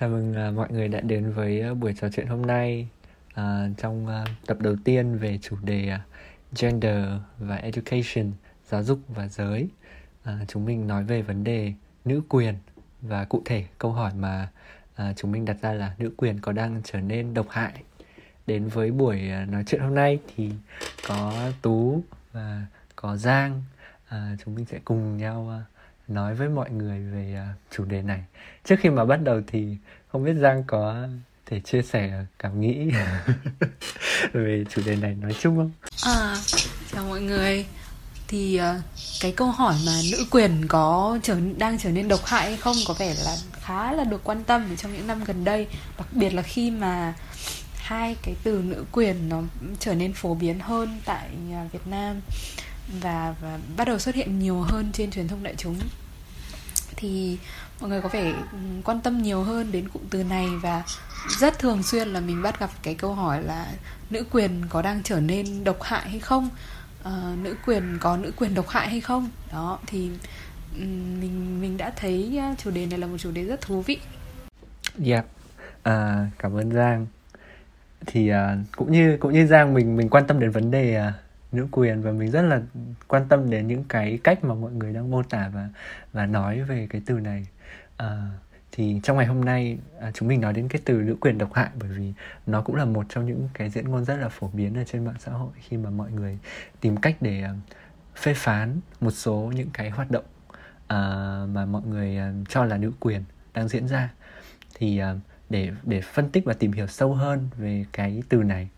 chào mừng uh, mọi người đã đến với uh, buổi trò chuyện hôm nay uh, trong uh, tập đầu tiên về chủ đề uh, gender và education, giáo dục và giới. Uh, chúng mình nói về vấn đề nữ quyền và cụ thể câu hỏi mà uh, chúng mình đặt ra là nữ quyền có đang trở nên độc hại. Đến với buổi uh, nói chuyện hôm nay thì có Tú và có Giang. Uh, chúng mình sẽ cùng nhau uh, nói với mọi người về uh, chủ đề này. Trước khi mà bắt đầu thì không biết giang có thể chia sẻ cảm nghĩ về chủ đề này nói chung không? À chào mọi người. Thì uh, cái câu hỏi mà nữ quyền có trở đang trở nên độc hại hay không có vẻ là khá là được quan tâm trong những năm gần đây. Đặc biệt là khi mà hai cái từ nữ quyền nó trở nên phổ biến hơn tại uh, Việt Nam và, và bắt đầu xuất hiện nhiều hơn trên truyền thông đại chúng thì mọi người có vẻ ừ, quan tâm nhiều hơn đến cụm từ này và rất thường xuyên là mình bắt gặp cái câu hỏi là nữ quyền có đang trở nên độc hại hay không à, nữ quyền có nữ quyền độc hại hay không đó thì ừ, mình mình đã thấy ờ, chủ đề này là một chủ đề rất thú vị. Dạ, yeah. à, cảm ơn Giang. Thì à, cũng như cũng như Giang mình mình quan tâm đến vấn đề à, nữ quyền và mình rất là quan tâm đến những cái cách mà mọi người đang mô tả và và nói về cái từ này. À, thì trong ngày hôm nay à, chúng mình nói đến cái từ nữ quyền độc hại bởi vì nó cũng là một trong những cái diễn ngôn rất là phổ biến ở trên mạng xã hội khi mà mọi người tìm cách để à, phê phán một số những cái hoạt động à, mà mọi người à, cho là nữ quyền đang diễn ra. Thì à, để để phân tích và tìm hiểu sâu hơn về cái từ này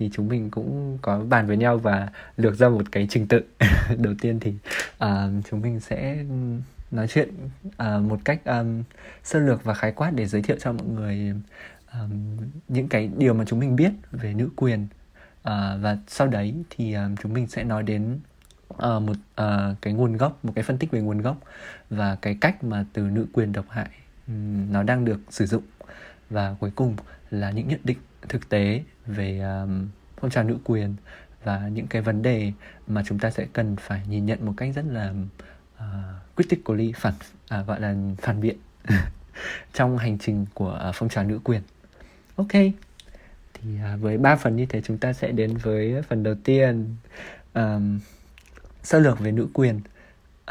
thì chúng mình cũng có bàn với nhau và lược ra một cái trình tự. Đầu tiên thì uh, chúng mình sẽ nói chuyện uh, một cách um, sơ lược và khái quát để giới thiệu cho mọi người um, những cái điều mà chúng mình biết về nữ quyền. Uh, và sau đấy thì um, chúng mình sẽ nói đến uh, một uh, cái nguồn gốc một cái phân tích về nguồn gốc và cái cách mà từ nữ quyền độc hại um, nó đang được sử dụng. Và cuối cùng là những nhận định thực tế về um, phong trào nữ quyền và những cái vấn đề mà chúng ta sẽ cần phải nhìn nhận một cách rất là uh, critically phản à, gọi là phản biện trong hành trình của uh, phong trào nữ quyền. Ok thì uh, với ba phần như thế chúng ta sẽ đến với phần đầu tiên um, sơ lược về nữ quyền.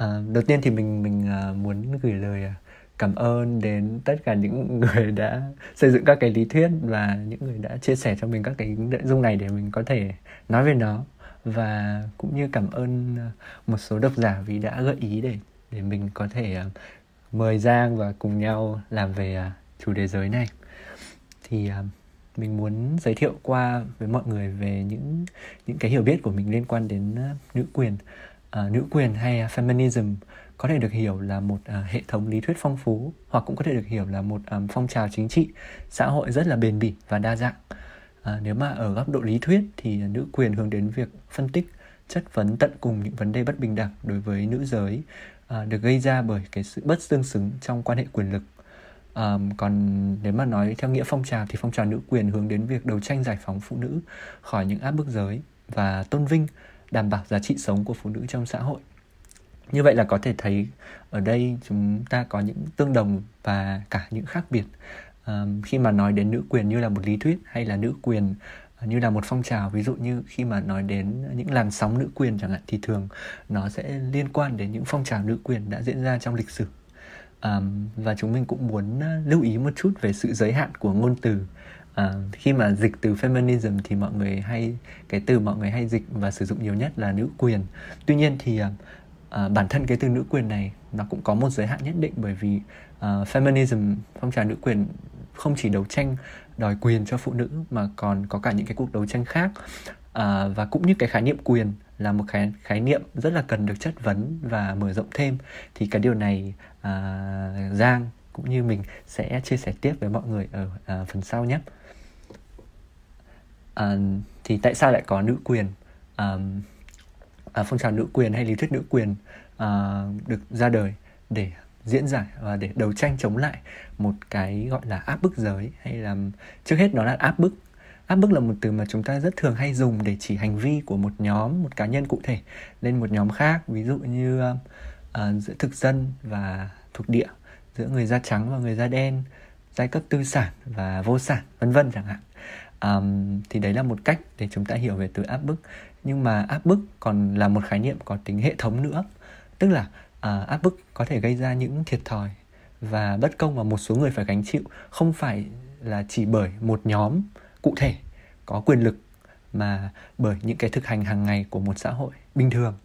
Uh, đầu tiên thì mình mình uh, muốn gửi lời uh, cảm ơn đến tất cả những người đã xây dựng các cái lý thuyết và những người đã chia sẻ cho mình các cái nội dung này để mình có thể nói về nó. Và cũng như cảm ơn ờ, một số độc giả vì đã gợi ý để để mình có thể ờ, mời Giang và cùng nhau làm về ờ, chủ đề giới này. Thì mình muốn giới thiệu qua với mọi người về những những cái hiểu biết của mình liên quan đến nữ quyền uh, nữ quyền hay feminism có thể được hiểu là một uh, hệ thống lý thuyết phong phú hoặc cũng có thể được hiểu là một um, phong trào chính trị xã hội rất là bền bỉ và đa dạng. À, nếu mà ở góc độ lý thuyết thì nữ quyền hướng đến việc phân tích chất vấn tận cùng những vấn đề bất bình đẳng đối với nữ giới à, được gây ra bởi cái sự bất tương xứng trong quan hệ quyền lực. À, còn nếu mà nói theo nghĩa phong trào thì phong trào nữ quyền hướng đến việc đấu tranh giải phóng phụ nữ khỏi những áp bức giới và tôn vinh đảm bảo giá trị sống của phụ nữ trong xã hội như vậy là có thể thấy ở đây chúng ta có những tương đồng và cả những khác biệt. Um, khi mà nói đến nữ quyền như là một lý thuyết hay là nữ quyền ờ, như là một phong trào ví dụ như khi mà nói đến những làn sóng nữ quyền chẳng hạn thì thường nó sẽ liên quan đến những phong trào nữ quyền đã diễn ra trong lịch sử. Um, và chúng mình cũng muốn ờ, lưu ý một chút về sự giới hạn của ngôn từ. Uh, khi mà dịch từ feminism thì mọi người hay cái từ mọi người hay dịch và sử dụng nhiều nhất là nữ quyền. Tuy nhiên thì uh, bản thân cái từ nữ quyền này nó cũng có một giới hạn nhất định bởi vì uh, feminism phong trào nữ quyền không chỉ đấu tranh đòi quyền cho phụ nữ mà còn có cả những cái cuộc đấu tranh khác. À, và cũng như cái khái niệm quyền là một khái khái niệm rất là cần được chất vấn và mở rộng thêm. Thì cái điều này à, Giang cũng như mình sẽ chia sẻ tiếp với mọi người ở à, phần sau nhé. À, thì tại sao lại có nữ quyền? À, à, phong trào nữ quyền hay lý thuyết nữ quyền à, được ra đời để diễn giải và để đấu tranh chống lại một cái gọi là áp bức giới hay là trước hết nó là áp bức. Áp bức là một từ mà chúng ta rất thường hay dùng để chỉ hành vi của một nhóm một cá nhân cụ thể lên một nhóm khác ví dụ như uh, giữa thực dân và thuộc địa giữa người da trắng và người da đen giai cấp tư sản và vô sản vân vân chẳng hạn. Um, thì đấy là một cách để chúng ta hiểu về từ áp bức nhưng mà áp bức còn là một khái niệm có tính hệ thống nữa. Tức là uh, áp bức có thể gây ra những thiệt thòi và bất công mà một số người phải gánh chịu không phải là chỉ bởi một nhóm cụ thể có quyền lực mà bởi những cái thực hành hàng ngày của một xã hội bình thường.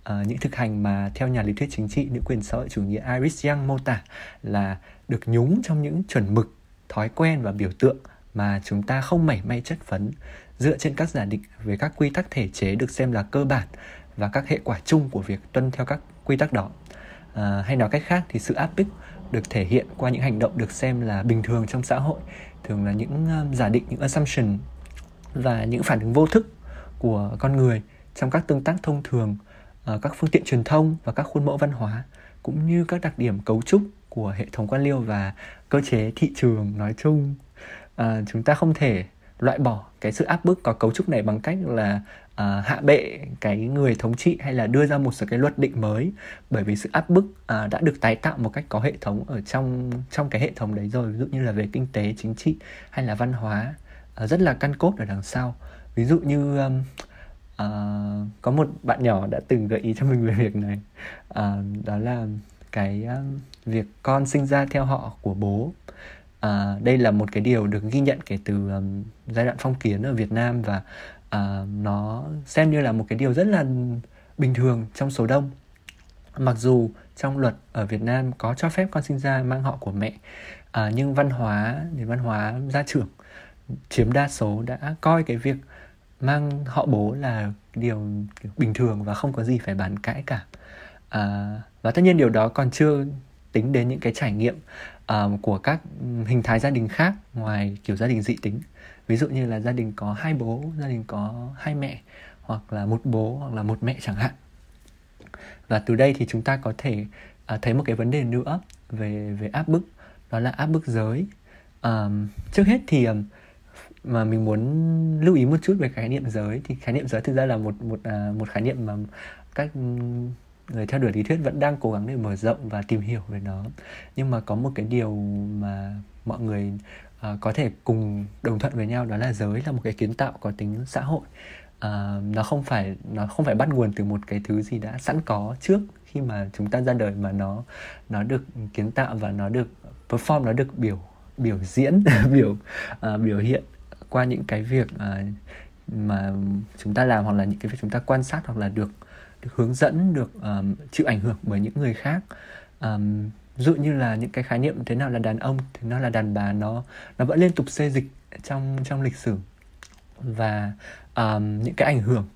Uh, những thực hành mà theo nhà lý thuyết chính trị nữ quyền xã hội chủ nghĩa Iris Young mô tả là được nhúng trong những chuẩn mực thói quen và biểu tượng mà chúng ta không mảy may chất vấn dựa trên các giả định về các quy tắc thể chế được xem là cơ bản và các hệ quả chung của việc tuân theo các quy tắc đó. À, hay nói cách khác thì sự áp bức được thể hiện qua những hành động được xem là bình thường trong xã hội thường là những um, giả định những assumption và những phản ứng vô thức của con người trong các tương tác thông thường ở các phương tiện truyền thông và các khuôn mẫu văn hóa cũng như các đặc điểm cấu trúc của hệ thống quan liêu và cơ chế thị trường nói chung. À, chúng ta không thể loại bỏ cái sự áp bức có cấu trúc này bằng cách là uh, hạ bệ cái người thống trị hay là đưa ra một số cái luật định mới. Bởi vì sự áp bức uh, đã được tái tạo một cách có hệ thống ở trong trong cái hệ thống đấy rồi. Ví dụ như là về kinh tế chính trị hay là văn hóa uh, rất là căn cốt ở đằng sau. Ví dụ như um, uh, có một bạn nhỏ đã từng gợi ý cho mình về việc này. Uh, đó là cái um, việc con sinh ra theo họ của bố à, đây là một cái điều được ghi nhận kể từ um, giai đoạn phong kiến ở Việt Nam và uh, nó xem như là một cái điều rất là bình thường trong số đông. Mặc dù trong luật ở Việt Nam có cho phép con sinh ra mang họ của mẹ à, nhưng văn hóa nền văn hóa gia trưởng chiếm đa số đã coi cái việc mang họ bố là điều bình thường và không có gì phải bàn cãi cả. À, và tất nhiên điều đó còn chưa tính đến những cái trải nghiệm uh, của các hình thái gia đình khác ngoài kiểu gia đình dị tính. Ví dụ như là gia đình có hai bố gia đình có hai mẹ hoặc là một bố hoặc là một mẹ chẳng hạn. Và từ đây thì chúng ta có thể uh, thấy một cái vấn đề nữa về về áp bức đó là áp bức giới. Um, trước hết thì um, mà mình muốn lưu ý một chút về khái niệm giới. Thì khái niệm giới thực ra là một một uh, một khái niệm mà các người theo đuổi lý thuyết vẫn đang cố gắng để mở rộng và tìm hiểu về nó. Nhưng mà có một cái điều mà mọi người uh, có thể cùng đồng thuận với nhau đó là giới là một cái kiến tạo có tính xã hội. Uh, nó không phải nó không phải bắt nguồn từ một cái thứ gì đã sẵn có trước khi mà chúng ta ra đời mà nó nó được kiến tạo và nó được perform nó được biểu biểu diễn biểu uh, biểu hiện qua những cái việc uh, mà chúng ta làm hoặc là những cái việc chúng ta quan sát hoặc là được được hướng dẫn được um, chịu ảnh hưởng bởi những người khác. Um, dụ như là những cái khái niệm thế nào là đàn ông thế nào là đàn bà nó nó vẫn liên tục xê dịch trong trong lịch sử. Và um, những cái ảnh hưởng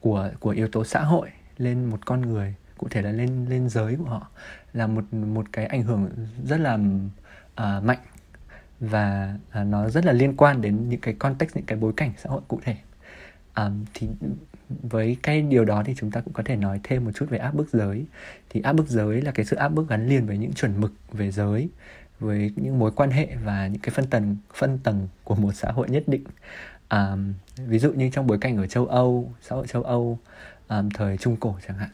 của của yếu tố xã hội lên một con người cụ thể là lên lên giới của họ là một một cái ảnh hưởng rất là uh, mạnh. Và uh, nó rất là liên quan đến những cái context những cái bối cảnh xã hội cụ thể um, thì với cái điều đó thì chúng ta cũng có thể nói thêm một chút về áp bức giới. Thì áp bức giới là cái sự áp bức gắn liền với những chuẩn mực về giới với những mối quan hệ và những cái phân tầng phân tầng của một xã hội nhất định. Um, ví dụ như trong bối cảnh ở châu Âu xã hội châu Âu um, thời trung cổ chẳng hạn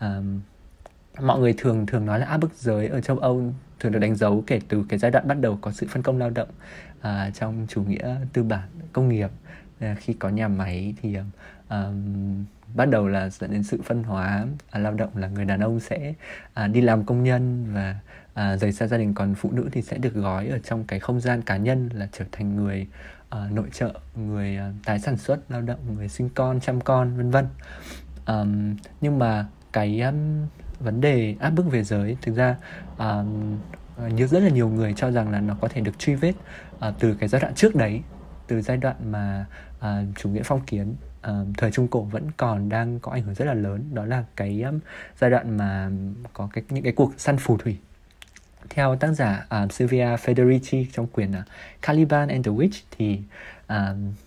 um, mọi người thường thường nói là áp bức giới ở châu Âu thường được đánh dấu kể từ cái giai đoạn bắt đầu có sự phân công lao động uh, trong chủ nghĩa tư bản công nghiệp Ờ, khi có nhà máy thì um, bắt đầu là dẫn đến sự phân hóa. À, lao động là người đàn ông sẽ à, đi làm công nhân và à, rời xa gia đình. Còn phụ nữ thì sẽ được gói ở trong cái không gian cá nhân là trở thành người à, nội trợ người à, tái sản xuất lao động người sinh con chăm con vân vân. Um, nhưng mà cái um, vấn đề áp bức về giới thực ra um, như rất là nhiều người cho rằng là nó có thể được truy vết uh, từ cái giai đoạn trước đấy từ giai đoạn mà uh, chủ nghĩa phong kiến uh, thời trung cổ vẫn còn đang có ảnh hưởng rất là lớn. Đó là cái um, giai đoạn mà có cái những cái cuộc săn phù thủy. Theo tác giả uh, Silvia Federici trong quyển uh, Caliban and the Witch thì uh,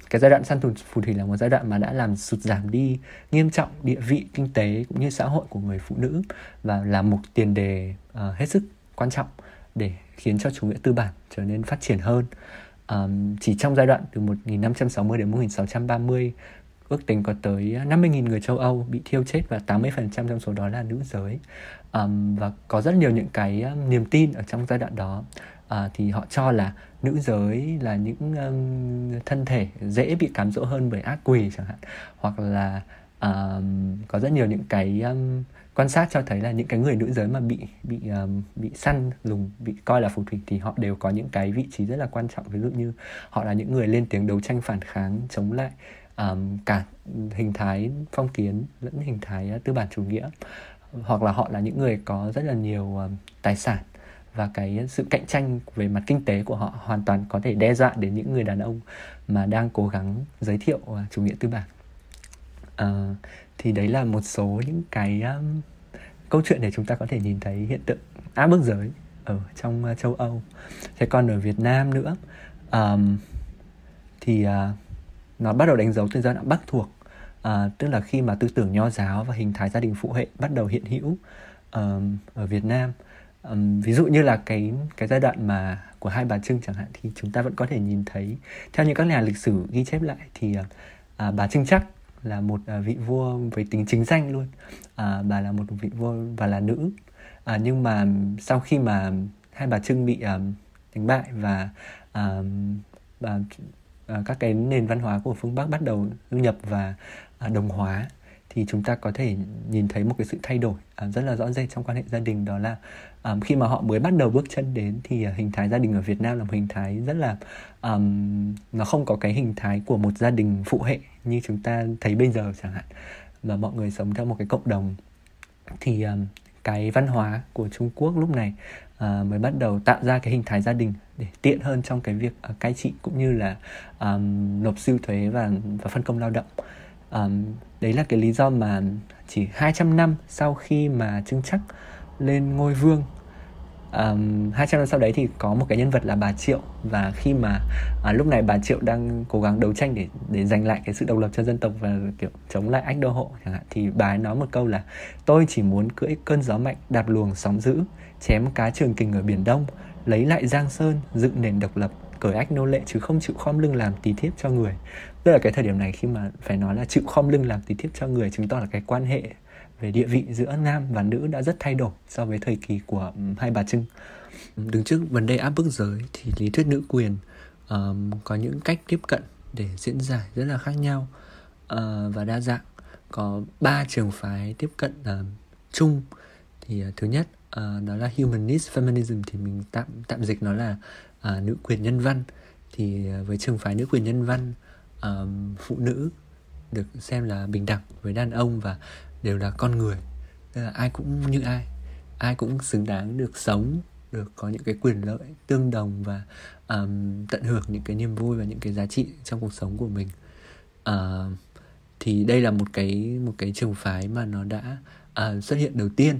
cái giai đoạn săn thù phù thủy là một giai đoạn mà đã làm sụt giảm đi nghiêm trọng địa vị kinh tế cũng như xã hội của người phụ nữ và là một tiền đề uh, hết sức quan trọng để khiến cho chủ nghĩa tư bản trở nên phát triển hơn um, chỉ trong giai đoạn từ 1560 đến 1630 ước tính có tới 50.000 người châu Âu bị thiêu chết và 80% trong số đó là nữ giới. Um, và có rất nhiều những cái niềm tin ở trong giai đoạn đó. Uh, thì họ cho là nữ giới là những um, thân thể dễ bị cám dỗ hơn bởi ác quỷ chẳng hạn. Hoặc là um, có rất nhiều những cái um, quan sát cho thấy là những cái người nữ giới mà bị bị um, bị săn lùng bị coi là phù thủy thì họ đều có những cái vị trí rất là quan trọng. Ví dụ như họ là những người lên tiếng đấu tranh phản kháng chống lại um, cả hình thái phong kiến lẫn hình thái uh, tư bản chủ nghĩa. Hoặc là họ là những người có rất là nhiều um, tài sản và cái sự cạnh tranh về mặt kinh tế của họ hoàn toàn có thể đe dọa đến những người đàn ông mà đang cố gắng giới thiệu uh, chủ nghĩa tư bản. Uh, thì đấy là một số những cái um, câu chuyện để chúng ta có thể nhìn thấy hiện tượng à, áp bức giới ở trong uh, châu Âu. Thế còn ở Việt Nam nữa um, thì uh, nó bắt đầu đánh dấu từ giai đoạn Bắc thuộc, uh, tức là khi mà tư tưởng nho giáo và hình thái gia đình phụ hệ bắt đầu hiện hữu um, ở Việt Nam. Um, ví dụ như là cái cái giai đoạn mà của hai bà Trưng chẳng hạn thì chúng ta vẫn có thể nhìn thấy theo những các nhà lịch sử ghi chép lại thì uh, à, bà Trưng chắc là một à, vị vua với tính chính danh luôn. À, bà là một vị vua và là nữ. À, nhưng mà sau khi mà hai bà trưng bị um, đánh bại và um, và uh, các cái nền văn hóa của phương bắc bắt đầu du nhập và uh, đồng hóa thì chúng ta có thể nhìn thấy một cái sự thay đổi uh, rất là rõ rệt trong quan hệ gia đình đó là um, khi mà họ mới bắt đầu bước chân đến thì uh, hình thái gia đình ở Việt Nam là một hình thái rất là um, nó không có cái hình thái của một gia đình phụ hệ như chúng ta thấy bây giờ chẳng hạn mà mọi người sống theo một cái cộng đồng. Thì um, cái văn hóa của Trung Quốc lúc này uh, mới bắt đầu tạo ra cái hình thái gia đình để tiện hơn trong cái việc uh, cai trị cũng như là um, nộp siêu thuế và và phân công lao động. Um, đấy là cái lý do mà chỉ 200 năm sau khi mà Trưng Chắc lên ngôi vương. Um, 200 năm sau đấy thì có một cái nhân vật là bà Triệu. Và khi mà à, lúc này bà Triệu đang cố gắng đấu tranh để để giành lại cái sự độc lập cho dân tộc và kiểu chống lại ách đô hộ chẳng hạn thì bà ấy nói một câu là tôi chỉ muốn cưỡi cơn gió mạnh đạp luồng sóng dữ chém cá trường kình ở biển Đông lấy lại Giang Sơn dựng nền độc lập cởi ách nô lệ chứ không chịu khom lưng làm tí thiếp cho người. Tức là cái thời điểm này khi mà phải nói là chịu khom lưng làm tí thiếp cho người chứng tỏ là cái quan hệ về địa vị giữa nam và nữ đã rất thay đổi so với thời kỳ của hai bà Trưng. Đứng trước vấn đề áp bức giới thì lý thuyết nữ quyền um, có những cách tiếp cận để diễn giải rất là khác nhau uh, và đa dạng. Có ba trường phái tiếp cận uh, chung thì uh, thứ nhất uh, đó là humanist feminism thì mình tạm tạm dịch nó là uh, nữ quyền nhân văn thì uh, với trường phái nữ quyền nhân văn uh, phụ nữ được xem là bình đẳng với đàn ông và đều là con người. Tức là ai cũng như ai ai cũng xứng đáng được sống được có những cái quyền lợi tương đồng và um, tận hưởng những cái niềm vui và những cái giá trị trong cuộc sống của mình. Uh, thì đây là một cái một cái trường phái mà nó đã uh, xuất hiện đầu tiên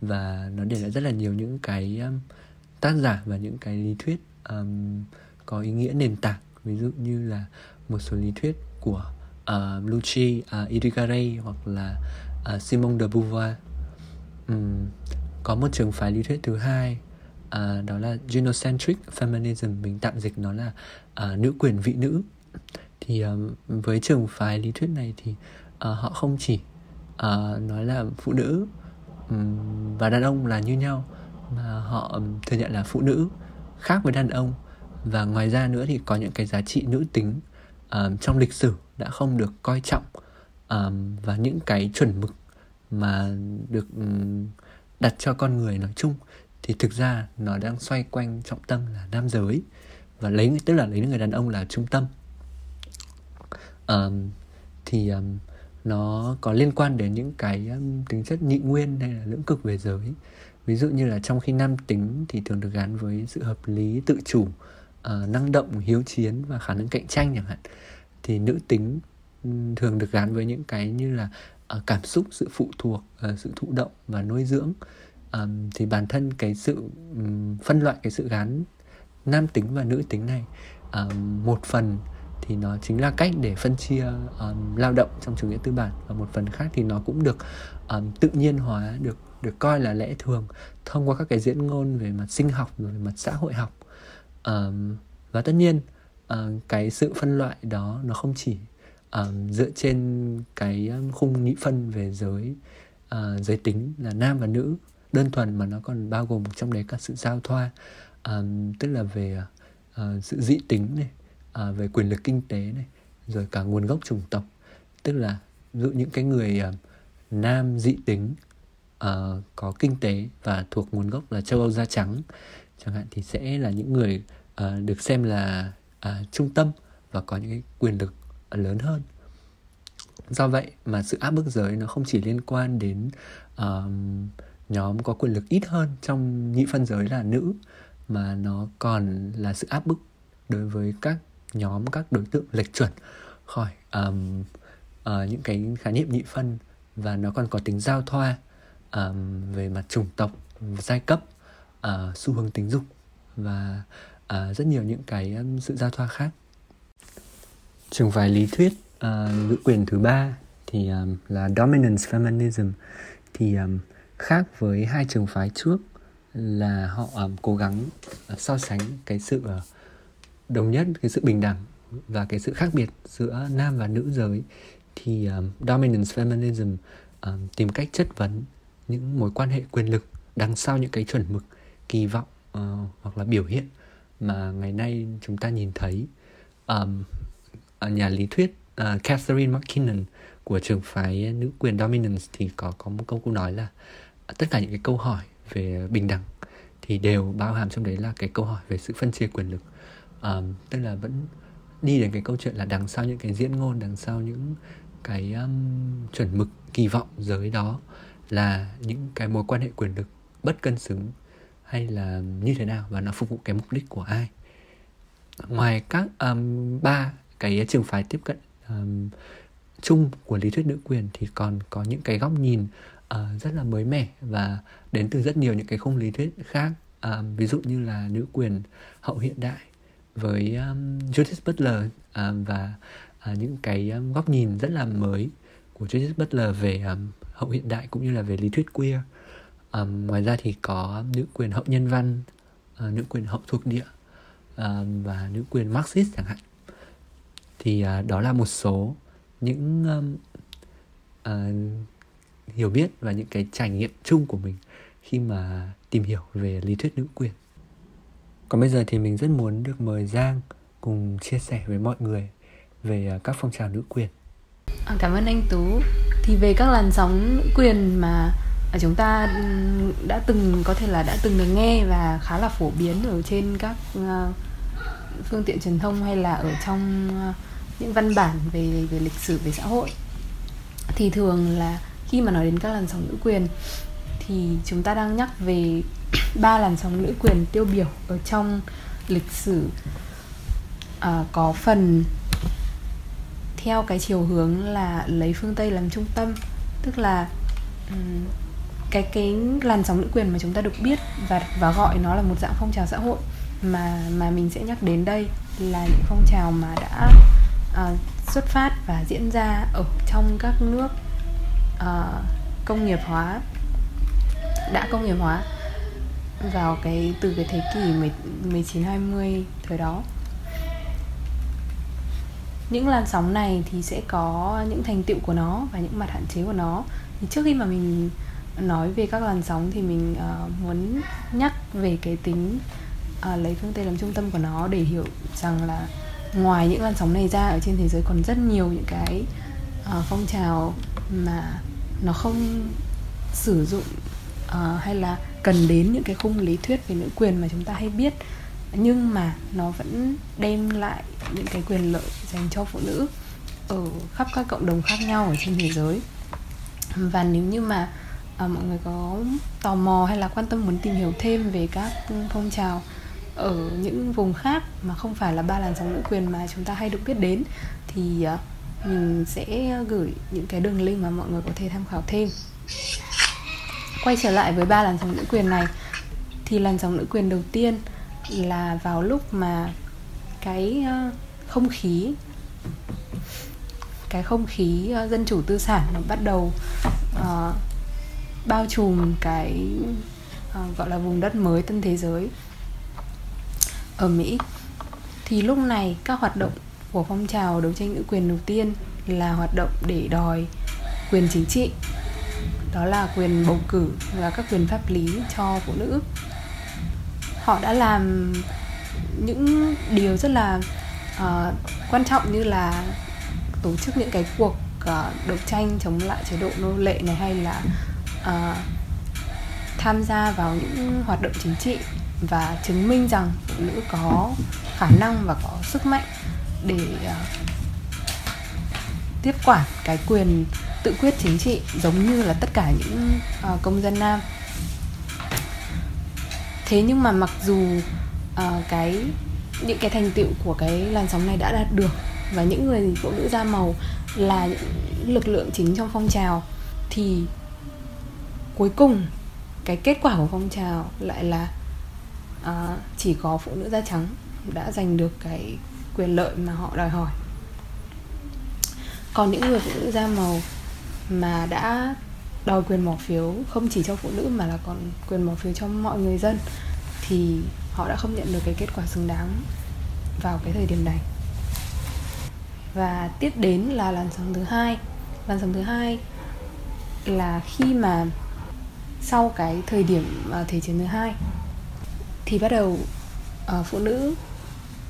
và nó để lại rất là nhiều những cái um, tác giả và những cái lý thuyết um, có ý nghĩa nền tảng. Ví dụ như là một số lý thuyết của ờ, uh, Luci uh, Irigaray hoặc là uh, Simone de Beauvoir. Um, có một trường phái lý thuyết thứ hai uh, đó là genocentric feminism mình tạm dịch nó là uh, nữ quyền vị nữ. Thì um, với trường phái lý thuyết này thì uh, họ không chỉ uh, nói là phụ nữ um, và đàn ông là như nhau mà họ um, thừa nhận là phụ nữ khác với đàn ông. Và ngoài ra nữa thì có những cái giá trị nữ tính um, trong lịch sử đã không được coi trọng um, và những cái chuẩn mực mà được um, đặt cho con người nói chung thì thực ra nó đang xoay quanh trọng tâm là nam giới và lấy tức là lấy người đàn ông là trung tâm. Um, thì um, nó có liên quan đến những cái um, tính chất nhị nguyên hay là lưỡng cực về giới. Ví dụ như là trong khi nam tính thì thường được gắn với sự hợp lý tự chủ uh, năng động hiếu chiến và khả năng cạnh tranh chẳng hạn thì nữ tính thường được gắn với những cái như là uh, cảm xúc sự phụ thuộc uh, sự thụ động và nuôi dưỡng. Um, thì bản thân cái sự um, phân loại cái sự gắn nam tính và nữ tính này um, một phần thì nó chính là cách để phân chia um, lao động trong chủ nghĩa tư bản và một phần khác thì nó cũng được um, tự nhiên hóa được được coi là lẽ thường thông qua các cái diễn ngôn về mặt sinh học rồi về mặt xã hội học. Um, và tất nhiên uh, cái sự phân loại đó nó không chỉ um, dựa trên cái khung nhị phân về giới uh, giới tính là nam và nữ. Đơn thuần mà nó còn bao gồm trong đấy cả sự giao thoa um, tức là về uh, sự dị tính này uh, về quyền lực kinh tế này rồi cả nguồn gốc chủng tộc. Tức là dụ những cái người uh, nam dị tính uh, có kinh tế và thuộc nguồn gốc là châu Âu da trắng chẳng hạn thì sẽ là những người uh, được xem là uh, trung tâm và có những cái quyền lực lớn hơn. Do vậy mà sự áp bức giới nó không chỉ liên quan đến uh, nhóm có quyền lực ít hơn trong nhị phân giới là nữ mà nó còn là sự áp bức đối với các nhóm các đối tượng lệch chuẩn khỏi um, uh, những cái khái niệm nhị phân. Và nó còn có tính giao thoa um, về mặt chủng tộc giai cấp uh, xu hướng tính dục và uh, rất nhiều những cái um, sự giao thoa khác trường phái lý thuyết ờ, uh, nữ quyền thứ ba thì um, là dominance feminism thì um, khác với hai trường phái trước là họ um, cố gắng uh, so sánh cái sự uh, đồng nhất cái sự bình đẳng và cái sự khác biệt giữa nam và nữ giới thì um, dominance feminism um, tìm cách chất vấn những mối quan hệ quyền lực đằng sau những cái chuẩn mực kỳ vọng uh, hoặc là biểu hiện mà ngày nay chúng ta nhìn thấy. Um, ở Ờ, nhà lý thuyết uh, Catherine McKinnon của trường phái nữ quyền dominance thì có có một câu cô nói là tất cả những cái câu hỏi về bình đẳng thì đều bao hàm trong đấy là cái câu hỏi về sự phân chia quyền lực. Um, tức là vẫn đi đến cái câu chuyện là đằng sau những cái diễn ngôn đằng sau những cái um, chuẩn mực kỳ vọng giới đó là những cái mối quan hệ quyền lực bất cân xứng hay là như thế nào và nó phục vụ cái mục đích của ai. Ngoài các um, ba cái trường phái tiếp cận um, chung của lý thuyết nữ quyền thì còn có những cái góc nhìn uh, rất là mới mẻ và đến từ rất nhiều những cái khung lý thuyết khác. Um, ví dụ như là nữ quyền hậu hiện đại với um, Judith Butler um, và uh, những cái um, góc nhìn rất là mới của Judith Butler về um, hậu hiện đại cũng như là về lý thuyết queer. Um, ngoài ra thì có nữ quyền hậu nhân văn uh, nữ quyền hậu thuộc địa um, và nữ quyền Marxist chẳng hạn thì uh, đó là một số những um, uh, hiểu biết và những cái trải nghiệm chung của mình khi mà tìm hiểu về lý thuyết nữ quyền. Còn bây giờ thì mình rất muốn được mời Giang cùng chia sẻ với mọi người về uh, các phong trào nữ quyền. À, cảm ơn anh Tú. Thì về các làn sóng nữ quyền mà à, chúng ta đã từng có thể là đã từng được nghe và khá là phổ biến ở trên các uh, phương tiện truyền thông hay là ở trong uh, những văn bản về về lịch sử về xã hội. Thì thường là khi mà nói đến các làn sóng nữ quyền thì chúng ta đang nhắc về ba làn sóng nữ quyền tiêu biểu ở trong lịch sử. À, có phần theo cái chiều hướng là lấy phương tây làm trung tâm tức là cái cái làn sóng nữ quyền mà chúng ta được biết và và gọi nó là một dạng phong trào xã hội mà mà mình sẽ nhắc đến đây là những phong trào mà đã uh, xuất phát và diễn ra ở trong các nước uh, công nghiệp hóa đã công nghiệp hóa vào cái từ cái thế kỷ 19 20 thời đó. Những làn sóng này thì sẽ có những thành tựu của nó và những mặt hạn chế của nó. Thì trước khi mà mình nói về các làn sóng thì mình uh, muốn nhắc về cái tính uh, lấy phương Tây làm trung tâm của nó để hiểu rằng là ngoài những làn sóng này ra ở trên thế giới còn rất nhiều những cái uh, phong trào mà nó không sử dụng uh, hay là cần đến những cái khung lý thuyết về nữ quyền mà chúng ta hay biết nhưng mà nó vẫn đem lại những cái quyền lợi dành cho phụ nữ ở khắp các cộng đồng khác nhau ở trên thế giới. Và nếu như mà uh, mọi người có tò mò hay là quan tâm muốn tìm hiểu thêm về các phong trào ở những vùng khác mà không phải là ba làn sóng nữ quyền mà chúng ta hay được biết đến thì ờ, mình sẽ gửi những cái đường link mà mọi người có thể tham khảo thêm. Quay trở lại với ba làn sóng nữ quyền này thì làn sóng nữ quyền đầu tiên là vào lúc mà cái ờ, không khí cái không khí ờ, dân chủ tư sản nó bắt đầu uh, bao trùm cái uh, gọi là vùng đất mới tân thế giới ở Mỹ. Thì lúc này các hoạt động của phong trào đấu tranh nữ quyền đầu tiên là hoạt động để đòi quyền chính trị. Đó là quyền bầu cử và các quyền pháp lý cho phụ nữ. Họ đã làm những điều rất là uh, quan trọng như là tổ chức những cái cuộc uh, đấu tranh chống lại chế độ nô lệ này hay là uh, tham gia vào những hoạt động chính trị và chứng minh rằng phụ nữ có khả năng và có sức mạnh để à, tiếp quản cái quyền tự quyết chính trị giống như là tất cả những uh, công dân nam. Thế nhưng mà mặc dù uh, cái những cái thành tựu của cái làn sóng này đã đạt được và những người phụ nữ da màu là những lực lượng chính trong phong trào thì cuối cùng cái kết quả của phong trào lại là à, chỉ có phụ nữ da trắng đã giành được cái quyền lợi mà họ đòi hỏi. Còn những người phụ nữ da màu mà đã đòi quyền bỏ phiếu không chỉ cho phụ nữ mà là còn quyền bỏ phiếu cho mọi người dân thì họ đã không nhận được cái kết quả xứng đáng vào cái thời điểm này. Và tiếp đến là làn sóng thứ hai. Làn sóng thứ hai là khi mà sau cái thời điểm à, thế chiến thứ hai thì bắt đầu uh, phụ nữ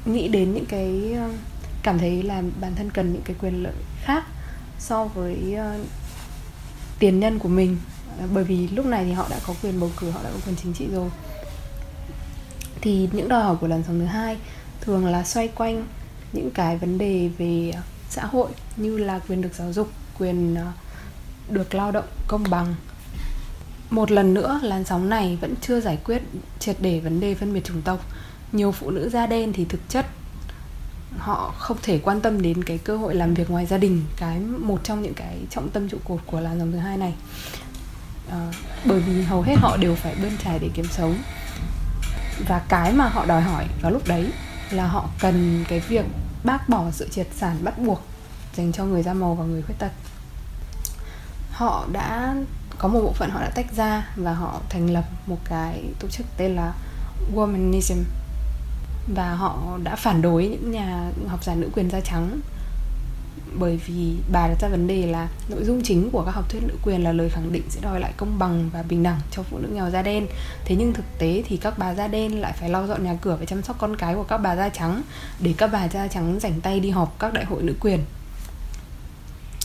nghĩ đến những cái uh, cảm thấy là bản thân cần những cái quyền lợi khác so với uh, tiền nhân của mình. Bởi vì lúc này thì họ đã có quyền bầu cử họ đã có quyền chính trị rồi. Thì những đòi hỏi của làn sóng thứ hai thường là xoay quanh những cái vấn đề về xã hội như là quyền được giáo dục quyền được lao động công bằng một lần nữa làn sóng này vẫn chưa giải quyết triệt để vấn đề phân biệt chủng tộc. Nhiều phụ nữ da đen thì thực chất họ không thể quan tâm đến cái cơ hội làm việc ngoài gia đình cái một trong những cái trọng tâm trụ cột của làn sóng thứ hai này. À, bởi vì hầu hết họ đều phải bươn trải để kiếm sống. Và cái mà họ đòi hỏi vào lúc đấy là họ cần cái việc bác bỏ sự triệt sản bắt buộc dành cho người da màu và người khuyết tật. Họ đã có một bộ phận họ đã tách ra và họ thành lập một cái tổ chức tên là Womanism. Và họ đã phản đối những nhà học giả nữ quyền da trắng bởi vì bà đặt ra vấn đề là nội dung chính của các học thuyết nữ quyền là lời khẳng định sẽ đòi lại công bằng và bình đẳng cho phụ nữ nghèo da đen. Thế nhưng thực tế thì các bà da đen lại phải lau dọn nhà cửa và chăm sóc con cái của các bà da trắng để các bà da trắng rảnh tay đi họp các đại hội nữ quyền.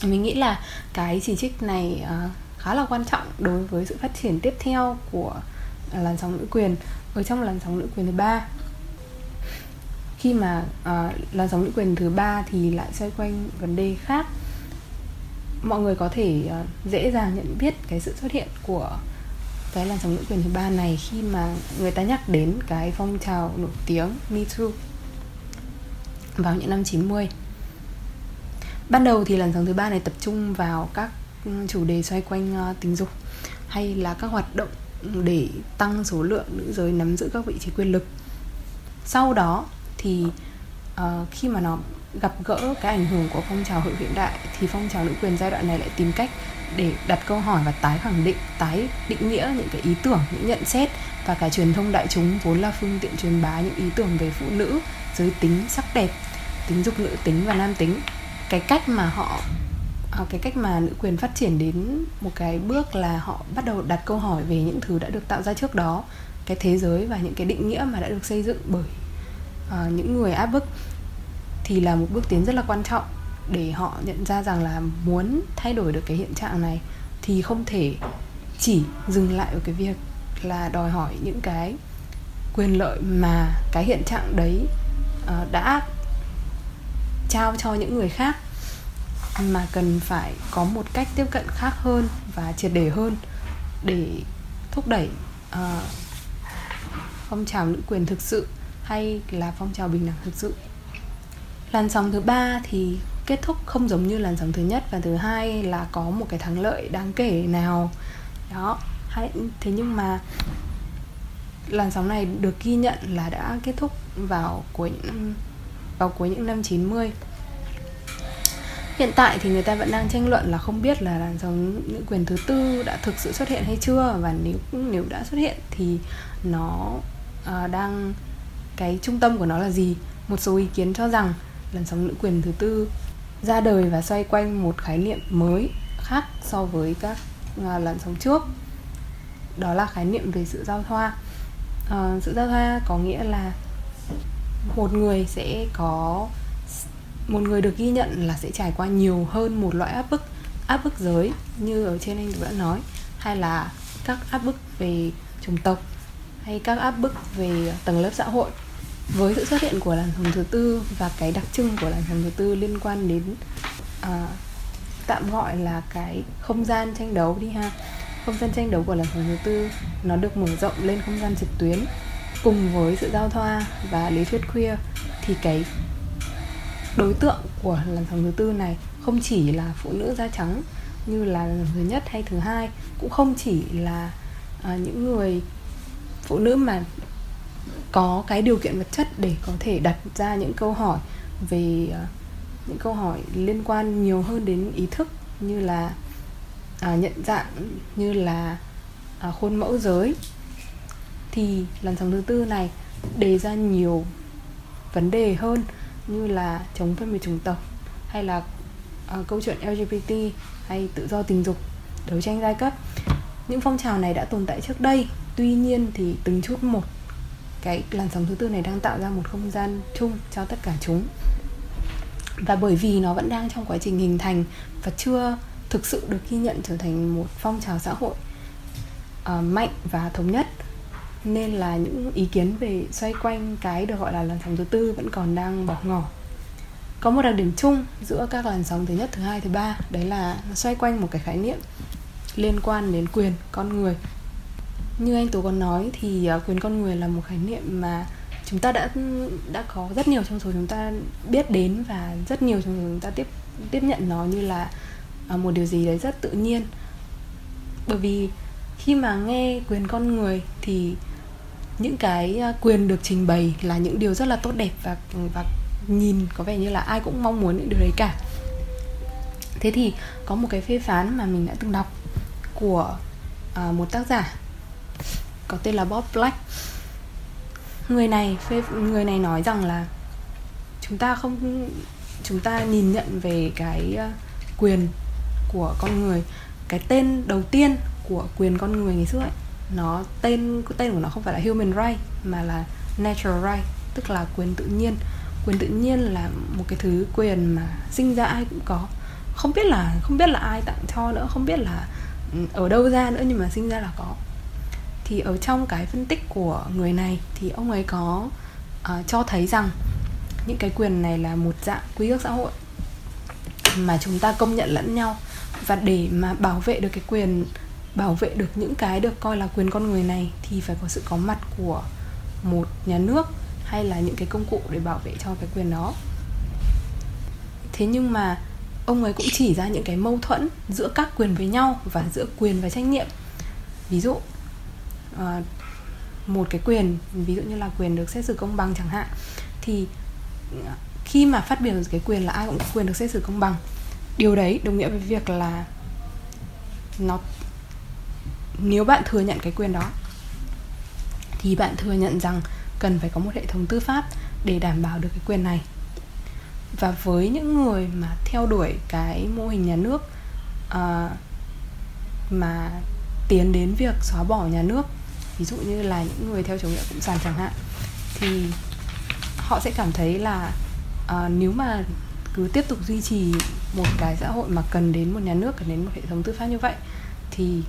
Mình nghĩ là cái chỉ trích này uh, khá là quan trọng đối với sự phát triển tiếp theo của làn sóng nữ quyền. Ở trong làn sóng nữ quyền thứ ba khi mà uh, làn sóng nữ quyền thứ ba thì lại xoay quanh vấn đề khác. Mọi người có thể uh, dễ dàng nhận biết cái sự xuất hiện của cái làn sóng nữ quyền thứ ba này khi mà người ta nhắc đến cái phong trào nổi tiếng Me Too vào những năm 90 Ban đầu thì làn sóng thứ ba này tập trung vào các chủ đề xoay quanh uh, tình dục hay là các hoạt động để tăng số lượng nữ giới nắm giữ các vị trí quyền lực. Sau đó thì uh, khi mà nó gặp gỡ cái ảnh hưởng của phong trào hội hiện đại thì phong trào nữ quyền giai đoạn này lại tìm cách để đặt câu hỏi và tái khẳng định tái định nghĩa những cái ý tưởng những nhận xét và cả truyền thông đại chúng vốn là phương tiện truyền bá những ý tưởng về phụ nữ giới tính sắc đẹp tính dục nữ tính và nam tính. Cái cách mà họ Ờ, cái cách mà nữ quyền phát triển đến một cái bước là họ bắt đầu đặt câu hỏi về những thứ đã được tạo ra trước đó cái thế giới và những cái định nghĩa mà đã được xây dựng bởi uh, những người áp bức thì là một bước tiến rất là quan trọng để họ nhận ra rằng là muốn thay đổi được cái hiện trạng này thì không thể chỉ dừng lại ở cái việc là đòi hỏi những cái quyền lợi mà cái hiện trạng đấy uh, đã trao cho những người khác mà cần phải có một cách tiếp cận khác hơn và triệt để hơn để thúc đẩy uh, phong trào nữ quyền thực sự hay là phong trào bình đẳng thực sự. Làn sóng thứ ba thì kết thúc không giống như làn sóng thứ nhất và thứ hai là có một cái thắng lợi đáng kể nào. Đó hay thế nhưng mà làn sóng này được ghi nhận là đã kết thúc vào cuối những vào cuối những năm 90 Hiện tại thì người ta vẫn đang tranh luận là không biết là làn sóng nữ quyền thứ tư đã thực sự xuất hiện hay chưa. Và nếu nếu đã xuất hiện thì nó uh, đang cái trung tâm của nó là gì? Một số ý kiến cho rằng làn sóng nữ quyền thứ tư ra đời và xoay quanh một khái niệm mới khác so với các uh, làn sóng trước. Đó là khái niệm về sự giao thoa. Uh, sự giao thoa có nghĩa là một người sẽ có một người được ghi nhận là sẽ trải qua nhiều hơn một loại áp bức áp bức giới như ở trên anh đã nói hay là các áp bức về chủng tộc hay các áp bức về tầng lớp xã hội. Với sự xuất hiện của làn sóng thứ tư và cái đặc trưng của làn sóng thứ tư liên quan đến à, tạm gọi là cái không gian tranh đấu đi ha. Không gian tranh đấu của làn sóng thứ tư nó được mở rộng lên không gian trực tuyến. Cùng với sự giao thoa và lý thuyết queer thì cái đối tượng của làn sóng thứ tư này không chỉ là phụ nữ da trắng như là thứ nhất hay thứ hai cũng không chỉ là à, những người phụ nữ mà có cái điều kiện vật chất để có thể đặt ra những câu hỏi về à, những câu hỏi liên quan nhiều hơn đến ý thức như là à, nhận dạng như là à, khuôn mẫu giới. Thì làn sóng thứ tư này đề ra nhiều vấn đề hơn như là chống phân biệt chủng tộc hay là uh, câu chuyện LGBT hay tự do tình dục, đấu tranh giai cấp. Những phong trào này đã tồn tại trước đây, tuy nhiên thì từng chút một cái làn sóng thứ tư này đang tạo ra một không gian chung cho tất cả chúng. Và bởi vì nó vẫn đang trong quá trình hình thành và chưa thực sự được ghi nhận trở thành một phong trào xã hội uh, mạnh và thống nhất nên là những ý kiến về xoay quanh cái được gọi là làn sóng thứ tư vẫn còn đang bỏ ngỏ. Có một đặc điểm chung giữa các làn sóng thứ nhất, thứ hai, thứ ba, đấy là nó xoay quanh một cái khái niệm liên quan đến quyền con người. Như anh tú còn nói thì ờ, quyền con người là một khái niệm mà chúng ta đã đã có rất nhiều trong số chúng ta biết đến và rất nhiều trong số chúng ta tiếp tiếp nhận nó như là ờ, một điều gì đấy rất tự nhiên. Bởi vì khi mà nghe quyền con người thì những cái à, quyền được trình bày là những điều rất là tốt đẹp và và nhìn có vẻ như là ai cũng mong muốn những điều đấy cả. Thế thì có một cái phê phán mà mình đã từng đọc của à, một tác giả có tên là Bob Black. Người này phê, người này nói rằng là chúng ta không, chúng ta nhìn nhận về cái à, quyền của con người, cái tên đầu tiên của quyền con người ngày xưa ấy nó tên tên của nó không phải là human right mà là natural right tức là quyền tự nhiên. Quyền tự nhiên là một cái thứ quyền mà sinh ra ai cũng có. Không biết là không biết là ai tặng cho nữa không biết là ừ, ở đâu ra nữa nhưng mà sinh ra là có. Thì ở trong cái phân tích của người này thì ông ấy có uh, cho thấy rằng những cái quyền này là một dạng quy ước xã hội mà chúng ta công nhận lẫn nhau. Và để mà bảo vệ được cái quyền bảo vệ được những cái được coi là quyền con người này thì phải có sự có mặt của một nhà nước hay là những cái công cụ để bảo vệ cho cái quyền đó. Thế nhưng mà ông ấy cũng chỉ ra những cái mâu thuẫn giữa các quyền với nhau và giữa quyền và trách nhiệm. Ví dụ ờ, một cái quyền, ví dụ như là quyền được xét xử công bằng chẳng hạn, thì ờ, khi mà phát biểu cái quyền là ai cũng có quyền được xét xử công bằng. Điều đấy đồng nghĩa với việc là nó nếu bạn thừa nhận cái quyền đó thì bạn thừa nhận rằng cần phải có một hệ thống tư pháp để đảm bảo được cái quyền này. Và với những người mà theo đuổi cái mô hình nhà nước uh, mà tiến đến việc xóa bỏ nhà nước ví dụ như là những người theo chủ nghĩa cộng sản chẳng hạn thì họ sẽ cảm thấy là uh, nếu mà cứ tiếp tục duy trì một cái xã hội mà cần đến một nhà nước cần đến một hệ thống tư pháp như vậy thì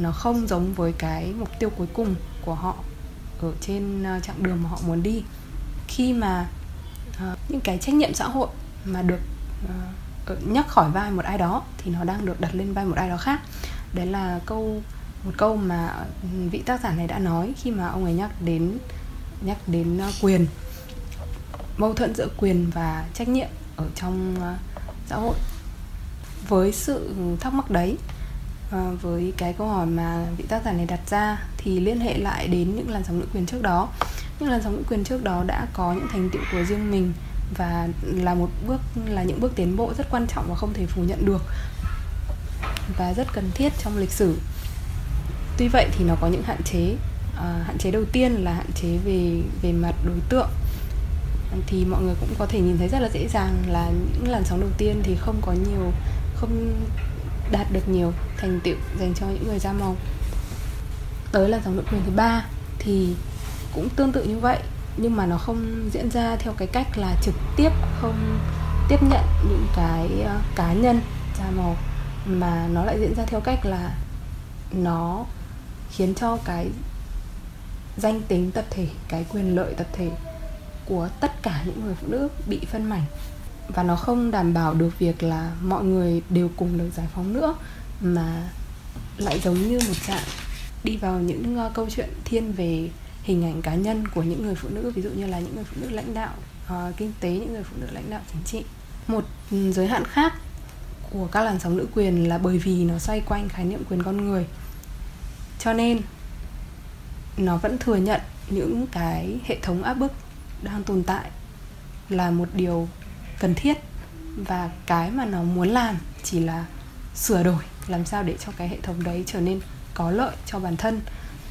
nó không giống với cái mục tiêu cuối cùng của họ ở trên ờ, chặng đường mà họ muốn đi. Khi mà uh, những cái trách nhiệm xã hội mà được uh, nhắc khỏi vai một ai đó thì nó đang được đặt lên vai một ai đó khác. Đấy là câu một câu mà ừ, vị tác giả này đã nói khi mà ông ấy nhắc đến nhắc đến uh, quyền mâu thuẫn giữa quyền và trách nhiệm ở trong uh, xã hội. Với sự thắc mắc đấy à, với cái câu hỏi mà vị tác giả này đặt ra thì liên hệ lại đến những làn sóng nữ quyền trước đó. Những làn sóng nữ quyền trước đó đã có những thành tựu của riêng mình và là một bước là những bước tiến bộ rất quan trọng và không thể phủ nhận được và rất cần thiết trong lịch sử. Tuy vậy thì nó có những hạn chế. À, hạn chế đầu tiên là hạn chế về về mặt đối tượng. Thì mọi người cũng có thể nhìn thấy rất là dễ dàng là những làn sóng đầu tiên thì không có nhiều không đạt được nhiều thành tựu dành cho những người da màu. Tới là dòng nữ quyền thứ ba thì cũng tương tự như vậy, nhưng mà nó không diễn ra theo cái cách là trực tiếp, không tiếp nhận những cái ờ, cá nhân da màu, mà nó lại diễn ra theo cách là nó khiến cho cái danh tính tập thể, cái quyền lợi tập thể của tất cả những người phụ nữ bị phân mảnh và nó không đảm bảo được việc là mọi người đều cùng được giải phóng nữa mà lại giống như một trạng đi vào những uh, câu chuyện thiên về hình ảnh cá nhân của những người phụ nữ ví dụ như là những người phụ nữ lãnh đạo uh, kinh tế những người phụ nữ lãnh đạo chính trị. Một giới hạn khác của các làn sóng nữ quyền là bởi vì nó xoay quanh khái niệm quyền con người. Cho nên nó vẫn thừa nhận những cái hệ thống áp bức đang tồn tại là một điều cần thiết. Và cái mà nó muốn làm chỉ là sửa đổi làm sao để cho cái hệ thống đấy trở nên có lợi cho bản thân.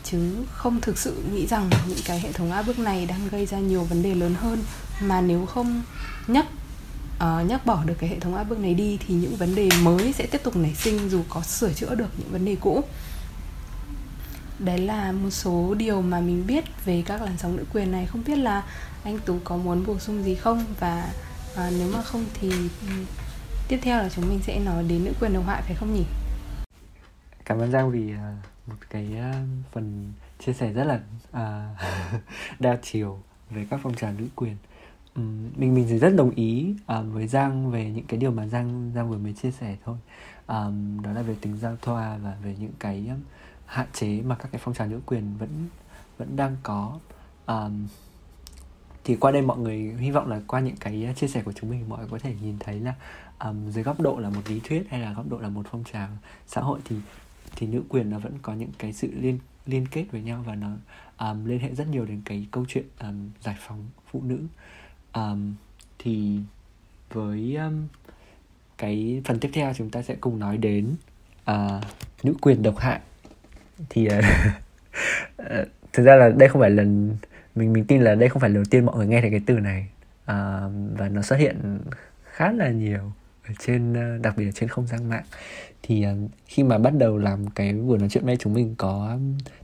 Chứ không thực sự nghĩ rằng những cái hệ thống áp bức này đang gây ra nhiều vấn đề lớn hơn. Mà nếu không nhắc uh, nhắc bỏ được cái hệ thống áp bức này đi thì những vấn đề mới sẽ tiếp tục nảy sinh dù có sửa chữa được những vấn đề cũ. Đấy là một số điều mà mình biết về các làn sóng nữ quyền này. Không biết là anh tú có muốn bổ sung gì không? Và à, nếu mà không thì tiếp theo là chúng mình sẽ nói đến nữ quyền độc hại phải không nhỉ? Cảm ơn giang vì à, một cái à, phần chia sẻ rất là uh, đa chiều về các phong trào nữ quyền. Um, mình mình thì rất đồng ý uh, với giang về những cái điều mà giang giang vừa mới chia sẻ thôi. Um, đó là về tính giao thoa và về những cái um, hạn chế mà các cái phong trào nữ quyền vẫn vẫn đang có. Um, thì qua đây mọi người hy vọng là qua những cái à, chia sẻ của chúng mình mọi người có thể nhìn thấy là um, dưới góc độ là một lý thuyết hay là góc độ là một phong trào xã hội thì thì nữ quyền nó vẫn có những cái sự liên liên kết với nhau và nó um, liên hệ rất nhiều đến cái câu chuyện um, giải phóng phụ nữ. Um, thì với um, cái phần tiếp theo chúng ta sẽ cùng nói đến uh, nữ quyền độc hại. Thì uh, thực ra là đây không phải lần mình mình tin là đây không phải lần đầu tiên mọi người nghe thấy cái từ này. Uh, và nó xuất hiện khá là nhiều ở trên ờ, đặc biệt là trên không gian mạng. Thì uh, khi mà bắt đầu làm cái buổi nói chuyện này chúng mình có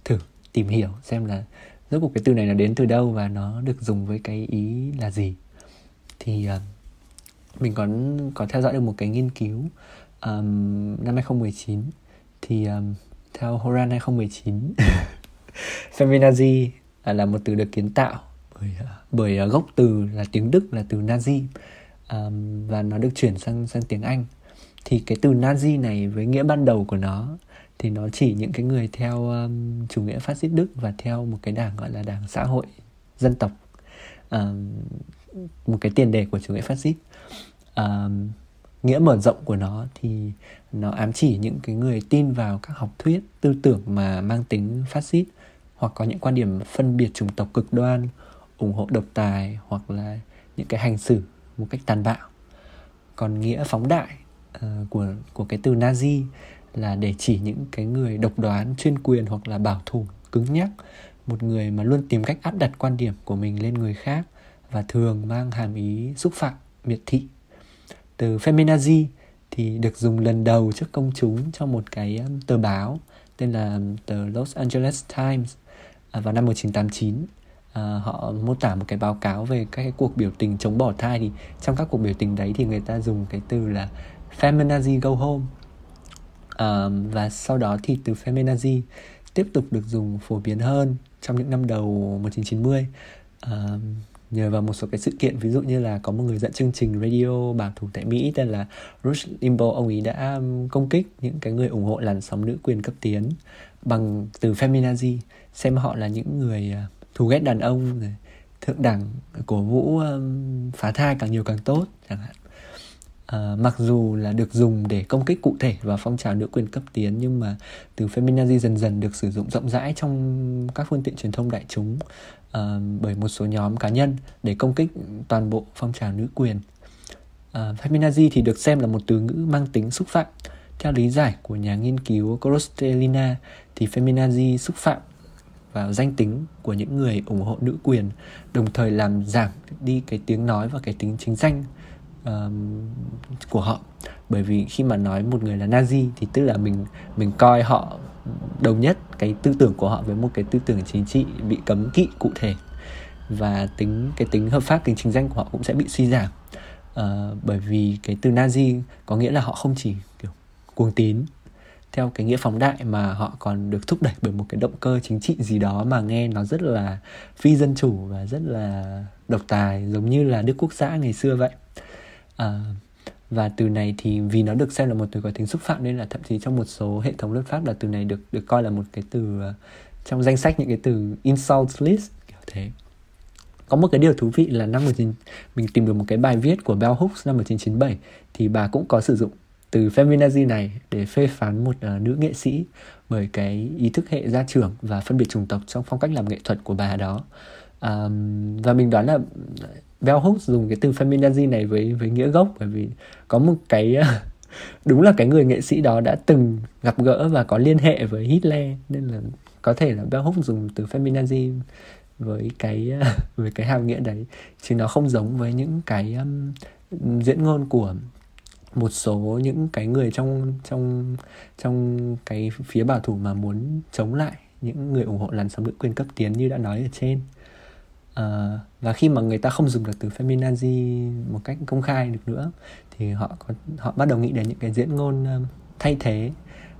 thử tìm hiểu xem là rốt cuộc cái từ này là đến từ đâu và nó được dùng với cái ý là gì. Thì uh, mình có có theo dõi được một cái nghiên cứu um, năm 2019 thì um, theo Horan 2019 feminazi À, là một từ được kiến tạo bởi à, bởi à, gốc từ là tiếng Đức là từ Nazi. Um, và nó được chuyển sang sang tiếng Anh. Thì cái từ Nazi này với nghĩa ban đầu của nó thì nó chỉ những cái người theo um, chủ nghĩa phát xít Đức và theo một cái đảng gọi là đảng xã hội dân tộc. Um, một cái tiền đề của chủ nghĩa phát xít. Um, nghĩa mở rộng của nó thì nó ám chỉ những cái người tin vào các học thuyết tư tưởng mà mang tính phát xít hoặc có những quan điểm phân biệt chủng tộc cực đoan ủng hộ độc tài hoặc là những cái hành xử một cách tàn bạo. Còn nghĩa phóng đại uh, của của cái từ Nazi là để chỉ những cái người độc đoán chuyên quyền hoặc là bảo thủ cứng nhắc một người mà luôn tìm cách áp đặt quan điểm của mình lên người khác và thường mang hàm ý xúc phạm miệt thị. Từ feminazi thì được dùng lần đầu trước công chúng trong một cái tờ báo tên là tờ Los Angeles Times. À, vào năm 1989 à, họ mô tả một cái báo cáo về các cái cuộc biểu tình chống bỏ thai thì trong các cuộc biểu tình đấy thì người ta dùng cái từ là feminazi go home à, và sau đó thì từ feminazi tiếp tục được dùng phổ biến hơn trong những năm đầu 1990 à, nhờ vào một số cái sự kiện ví dụ như là có một người dẫn chương trình radio bảo thủ tại Mỹ tên là Rush Limbaugh ông ấy đã công kích những cái người ủng hộ làn sóng nữ quyền cấp tiến bằng từ feminazi xem họ là những người à, thù ghét đàn ông rồi thượng đẳng cổ vũ um, phá thai càng nhiều càng tốt chẳng hạn à, mặc dù là được dùng để công kích cụ thể vào phong trào nữ quyền cấp tiến nhưng mà từ feminazi dần dần được sử dụng rộng rãi trong các phương tiện truyền thông đại chúng à, bởi một số nhóm cá nhân để công kích toàn bộ phong trào nữ quyền. à, feminazi thì được xem là một từ ngữ mang tính xúc phạm. Theo lý giải của nhà nghiên cứu Krostelina thì feminazi xúc phạm vào danh tính của những người ủng hộ nữ quyền, đồng thời làm giảm đi cái tiếng nói và cái tính chính danh uh, của họ. Bởi vì khi mà nói một người là Nazi thì tức là mình mình coi họ đồng nhất cái tư tưởng của họ với một cái tư tưởng chính trị bị cấm kỵ cụ thể. Và tính cái tính hợp pháp tính chính danh của họ cũng sẽ bị suy giảm. Uh, bởi vì cái từ Nazi có nghĩa là họ không chỉ kiểu cuồng tín theo cái nghĩa phóng đại mà họ còn được thúc đẩy bởi một cái động cơ chính trị gì đó mà nghe nó rất là phi dân chủ và rất là độc tài giống như là Đức Quốc xã ngày xưa vậy. À, và từ này thì vì nó được xem là một từ có tính xúc phạm nên là thậm chí trong một số hệ thống luật pháp là từ này được được coi là một cái từ à, trong danh sách những cái từ insult list kiểu thế. Có một cái điều thú vị là năm 19 mình tìm được một cái bài viết của Bell Hooks năm 1997 thì bà cũng có sử dụng từ feminazi này để phê phán một uh, nữ nghệ sĩ bởi cái ý thức hệ gia trưởng và phân biệt chủng tộc trong phong cách làm nghệ thuật của bà đó. Um, và mình đoán là ờ, Bell Hooks dùng cái từ feminazi này với với nghĩa gốc bởi vì có một cái ờ, đúng là cái người nghệ sĩ đó đã từng gặp gỡ và có liên hệ với Hitler nên là có thể là Bell Hooks dùng từ feminazi với cái với cái hàm nghĩa đấy. Chứ nó không giống với những cái um, diễn ngôn của một số những cái người trong trong trong cái phía bảo thủ mà muốn chống lại những người ủng hộ làn sóng nữ quyền cấp tiến như đã nói ở trên. À, và khi mà người ta không dùng được từ feminazi một cách công khai được nữa thì họ có họ bắt đầu nghĩ đến những cái diễn ngôn um, thay thế.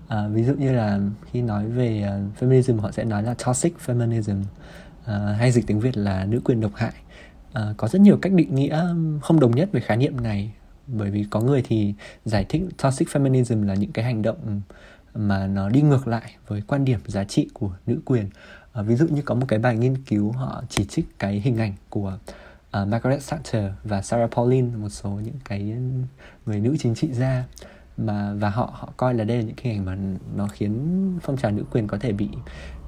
À, ví dụ như là khi nói về uh, feminism họ sẽ nói là toxic feminism uh, hay dịch tiếng việt là nữ quyền độc hại. Uh, có rất nhiều cách định nghĩa không đồng nhất về khái niệm này bởi vì có người thì giải thích toxic feminism là những cái hành động mà nó đi ngược lại với quan điểm giá trị của nữ quyền. À, ví dụ như có một cái bài nghiên cứu họ chỉ trích cái hình ảnh của uh, Margaret Thatcher và Sarah Palin một số những cái người nữ chính trị gia mà và họ họ coi là đây là những cái hình ảnh mà nó khiến phong trào nữ quyền có thể bị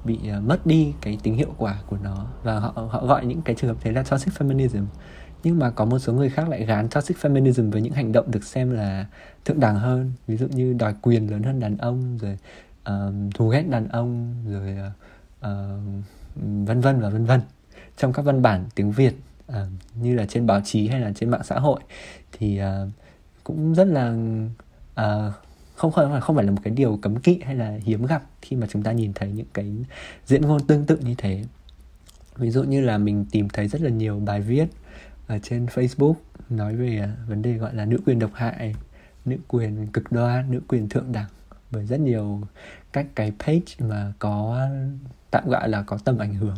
bị uh, mất đi cái tính hiệu quả của nó. Và họ họ gọi những cái trường hợp thế là toxic feminism nhưng mà có một số người khác lại gán toxic feminism với những hành động được xem là thượng đẳng hơn. Ví dụ như đòi quyền lớn hơn đàn ông rồi uh, thù ghét đàn ông rồi uh, vân vân và vân vân. Trong các văn bản tiếng Việt uh, như là trên báo chí hay là trên mạng xã hội thì uh, cũng rất là uh, không phải không phải là một cái điều cấm kỵ hay là hiếm gặp khi mà chúng ta nhìn thấy những cái diễn ngôn tương tự như thế. Ví dụ như là mình tìm thấy rất là nhiều bài viết ở trên Facebook nói về à, vấn đề gọi là nữ quyền độc hại, nữ quyền cực đoan, nữ quyền thượng đẳng. Bởi rất nhiều các cái page mà có tạm gọi là có tầm ảnh hưởng.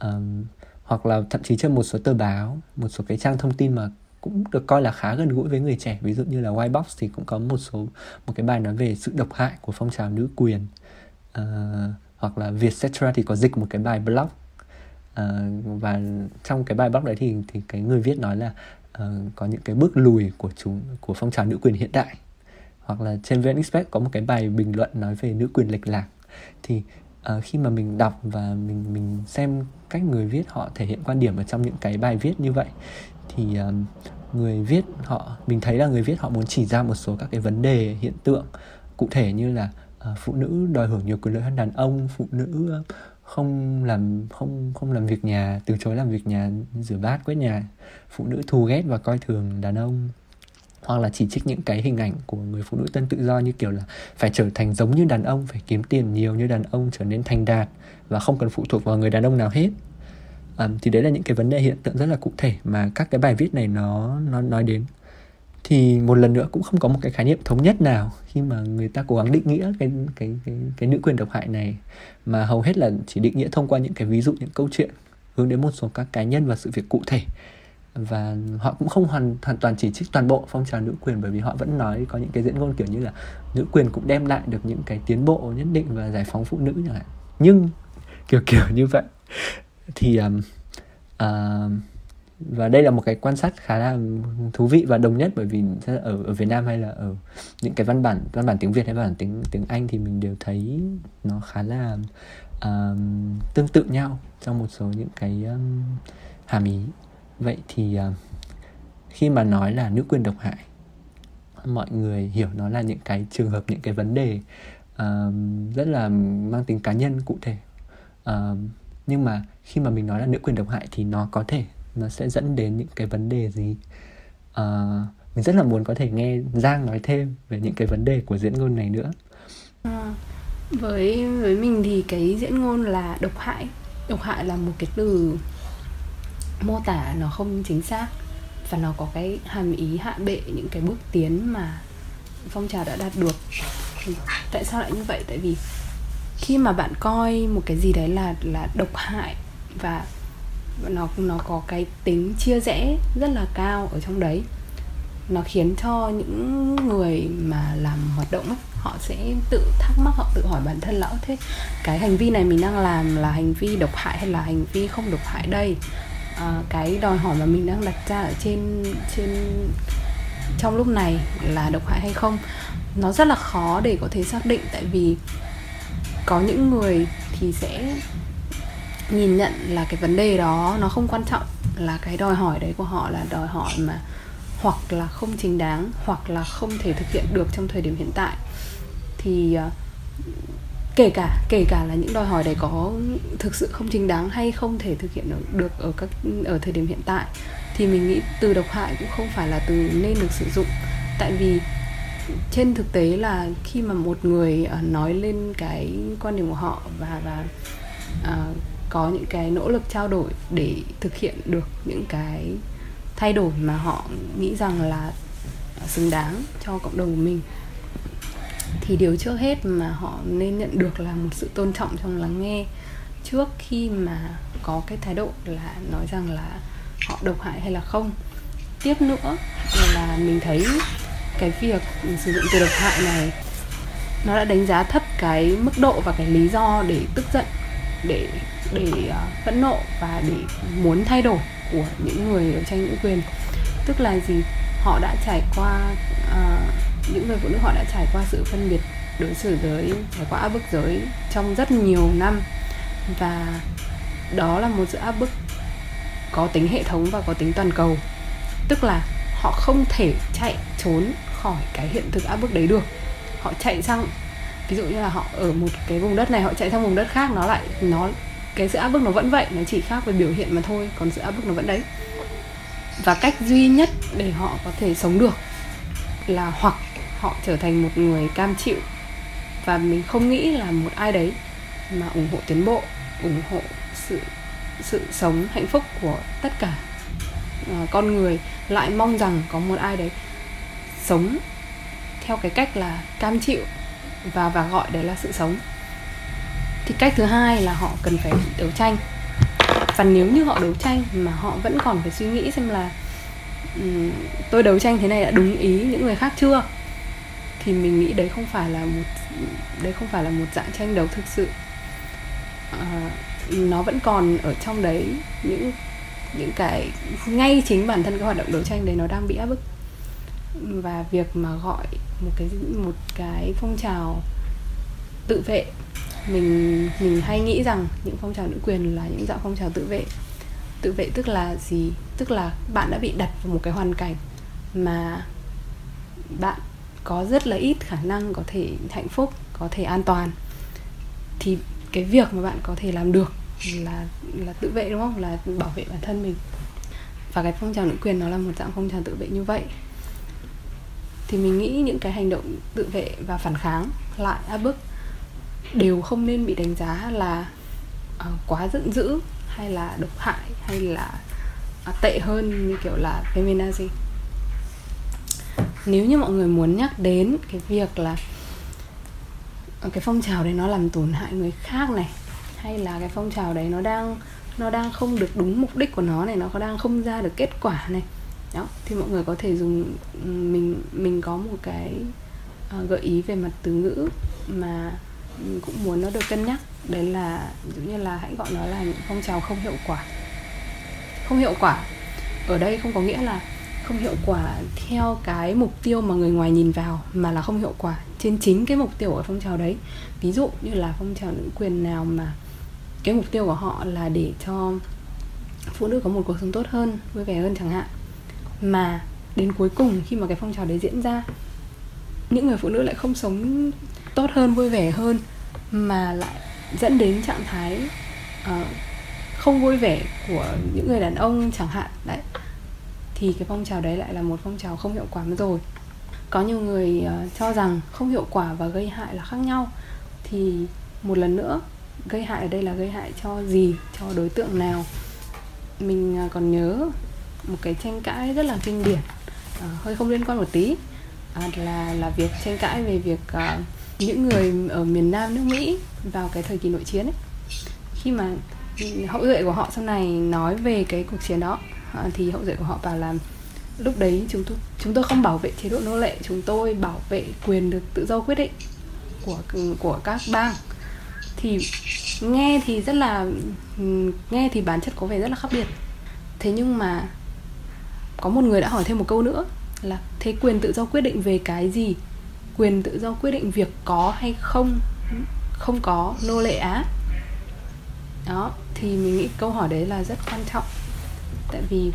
Um, hoặc là thậm chí trên một số tờ báo một số cái trang thông tin mà cũng được coi là khá gần gũi với người trẻ. Ví dụ như là Whitebox thì cũng có một số một cái bài nói về sự độc hại của phong trào nữ quyền. Uh, hoặc là Vietcetera thì có dịch một cái bài blog uh, và trong cái bài blog đấy thì thì cái người viết nói là uh, có những cái bước lùi của chúng của phong trào nữ quyền hiện đại. Hoặc là trên VN Express có một cái bài bình luận nói về nữ quyền lệch lạc. Thì uh, khi mà mình đọc và mình mình xem cách người viết họ thể hiện quan điểm ở trong những cái bài viết như vậy thì uh, người viết họ mình thấy là người viết họ muốn chỉ ra một số các cái vấn đề hiện tượng. Cụ thể như là uh, phụ nữ đòi hưởng nhiều quyền lợi hơn đàn ông phụ nữ uh, không làm không không làm việc nhà từ chối làm việc nhà rửa bát quét nhà. Phụ nữ thù ghét và coi thường đàn ông. Hoặc là chỉ trích những cái hình ảnh của người phụ nữ tân tự do như kiểu là phải trở thành giống như đàn ông phải kiếm tiền nhiều như đàn ông trở nên thành đạt và không cần phụ thuộc vào người đàn ông nào hết. Um, thì đấy là những cái vấn đề hiện tượng rất là cụ thể mà các cái bài viết này nó nó nói đến thì một lần nữa cũng không có một cái khái niệm thống nhất nào khi mà người ta cố gắng định nghĩa cái cái cái cái nữ quyền độc hại này mà hầu hết là chỉ định nghĩa thông qua những cái ví dụ những câu chuyện hướng đến một số các cá nhân và sự việc cụ thể. Và họ cũng không hoàn hoàn toàn chỉ trích toàn bộ phong trào nữ quyền bởi vì họ vẫn nói có những cái diễn ngôn kiểu như là nữ quyền cũng đem lại được những cái tiến bộ nhất định và giải phóng phụ nữ chẳng hạn. Nhưng kiểu kiểu như vậy. Thì um, uh, và đây là một cái quan sát khá là thú vị và đồng nhất bởi vì ở ở Việt Nam hay là ở những cái văn bản văn bản tiếng Việt hay văn bản tiếng tiếng Anh thì mình đều thấy nó khá là um, tương tự nhau trong một số những cái um, hàm ý. Vậy thì uh, khi mà nói là nữ quyền độc hại mọi người hiểu nó là những cái trường hợp những cái vấn đề uh, rất là mang tính cá nhân cụ thể. Uh, nhưng mà khi mà mình nói là nữ quyền độc hại thì nó có thể nó sẽ dẫn đến những cái vấn đề gì? À, mình rất là muốn có thể nghe Giang nói thêm về những cái vấn đề của diễn ngôn này nữa. À, với với mình thì cái diễn ngôn là độc hại. Độc hại là một cái từ mô tả nó không chính xác và nó có cái hàm ý hạ bệ những cái bước tiến mà phong trào đã đạt được. Tại sao lại như vậy? Tại vì khi mà bạn coi một cái gì đấy là là độc hại và nó nó có cái tính chia rẽ rất là cao ở trong đấy. Nó khiến cho những người mà làm hoạt động ấy, họ sẽ tự thắc mắc họ tự hỏi bản thân lão thế cái hành vi này mình đang làm là hành vi độc hại hay là hành vi không độc hại đây? À, cái đòi hỏi mà mình đang đặt ra ở trên trên trong lúc này là độc hại hay không? Nó rất là khó để có thể xác định tại vì có những người thì sẽ nhìn nhận là cái vấn đề đó nó không quan trọng là cái đòi hỏi đấy của họ là đòi hỏi mà hoặc là không chính đáng hoặc là không thể thực hiện được trong thời điểm hiện tại. Thì ờ, kể cả kể cả là những đòi hỏi đấy có thực sự không chính đáng hay không thể thực hiện được ở các ở thời điểm hiện tại thì mình nghĩ từ độc hại cũng không phải là từ nên được sử dụng. Tại vì trên thực tế là khi mà một người ờ, nói lên cái quan điểm của họ và và uh, có những cái nỗ lực trao đổi để thực hiện được những cái thay đổi mà họ nghĩ rằng là xứng đáng cho cộng đồng của mình. Thì điều trước hết mà họ nên nhận được là một sự tôn trọng trong lắng nghe trước khi mà có cái thái độ là nói rằng là họ độc hại hay là không. Tiếp nữa là mình thấy cái việc sử dụng từ độc hại này, nó đã đánh giá thấp cái mức độ và cái lý do để tức giận, để để ờ, phẫn nộ và để muốn thay đổi của những người đấu tranh nữ quyền. Tức là gì? Họ đã trải qua uh, những người phụ nữ họ đã trải qua sự phân biệt đối xử giới trải qua áp bức giới trong rất nhiều năm. Và đó là một sự áp bức có tính hệ thống và có tính toàn cầu. Tức là họ không thể chạy trốn khỏi cái hiện thực áp bức đấy được. Họ chạy sang ví dụ như là họ ở một cái vùng đất này họ chạy sang vùng đất khác nó lại nó cái sự áp bức nó vẫn vậy nó chỉ khác về biểu hiện mà thôi còn sự áp bức nó vẫn đấy. Và cách duy nhất để họ có thể sống được là hoặc họ trở thành một người cam chịu và mình không nghĩ là một ai đấy mà ủng hộ tiến bộ ủng hộ sự sự sống hạnh phúc của tất cả uh, con người lại mong rằng có một ai đấy sống theo cái cách là cam chịu và và gọi đấy là sự sống thì cách thứ hai là họ cần phải đấu tranh. Và nếu như họ đấu tranh mà họ vẫn còn phải suy nghĩ xem là um, tôi đấu tranh thế này đã đúng ý những người khác chưa thì mình nghĩ đấy không phải là một đấy không phải là một dạng tranh đấu thực sự. À, nó vẫn còn ở trong đấy những những cái ngay chính bản thân cái hoạt động đấu tranh đấy nó đang bị áp bức. Và việc mà gọi một cái một cái phong trào tự vệ mình mình hay nghĩ rằng những phong trào nữ quyền là những dạng phong trào tự vệ. Tự vệ tức là gì? Tức là bạn đã bị đặt vào một cái hoàn cảnh mà bạn có rất là ít khả năng có thể hạnh phúc, có thể an toàn. Thì cái việc mà bạn có thể làm được là là tự vệ, đúng không? Là bảo vệ bản thân mình. Và cái phong trào nữ quyền nó là một dạng phong trào tự vệ như vậy. Thì mình nghĩ những cái hành động tự vệ và phản kháng lại áp bức đều không nên bị đánh giá là uh, quá giận dữ hay là độc hại hay là uh, tệ hơn như kiểu là feminazi. Nếu như mọi người muốn nhắc đến cái việc là ờ, cái phong trào đấy nó làm tổn hại người khác này hay là cái phong trào đấy nó đang nó đang không được đúng mục đích của nó này nó có đang không ra được kết quả này đó thì mọi người có thể dùng mình mình có một cái uh, gợi ý về mặt từ ngữ mà cũng muốn nó được cân nhắc. Đấy là giống như là hãy gọi nó là những phong trào không hiệu quả. Không hiệu quả. Ở đây không có nghĩa là không hiệu quả theo cái mục tiêu mà người ngoài nhìn vào, mà là không hiệu quả trên chính cái mục tiêu ở phong trào đấy. Ví dụ như là phong trào nữ quyền nào mà cái mục tiêu của họ là để cho phụ nữ có một cuộc sống tốt hơn, vui vẻ hơn chẳng hạn. Mà đến cuối cùng khi mà cái phong trào đấy diễn ra, những người phụ nữ lại không sống tốt hơn vui vẻ hơn mà lại dẫn đến trạng thái uh, không vui vẻ của những người đàn ông chẳng hạn. Đấy. Thì cái phong trào đấy lại là một phong trào không hiệu quả rồi. Có nhiều người uh, cho rằng không hiệu quả và gây hại là khác nhau. Thì một lần nữa gây hại ở đây là gây hại cho gì? Cho đối tượng nào? Mình uh, còn nhớ một cái tranh cãi rất là kinh điển uh, hơi không liên quan một tí. Uh, là là việc tranh cãi về việc uh, những người ở miền Nam nước Mỹ vào cái thời kỳ nội chiến ấy. Khi mà hậu duệ của họ sau này nói về cái cuộc chiến đó à, thì hậu duệ của họ bảo là lúc đấy chúng tôi chúng tôi không bảo vệ chế độ nô lệ, chúng tôi bảo vệ quyền được tự do quyết định của của các bang. Thì nghe thì rất là, nghe thì bản chất có vẻ rất là khác biệt. Thế nhưng mà có một người đã hỏi thêm một câu nữa là thế quyền tự do quyết định về cái gì? Quyền tự do quyết định việc có hay không không có, nô lệ á. Đó, thì mình nghĩ câu hỏi đấy là rất quan trọng. Tại vì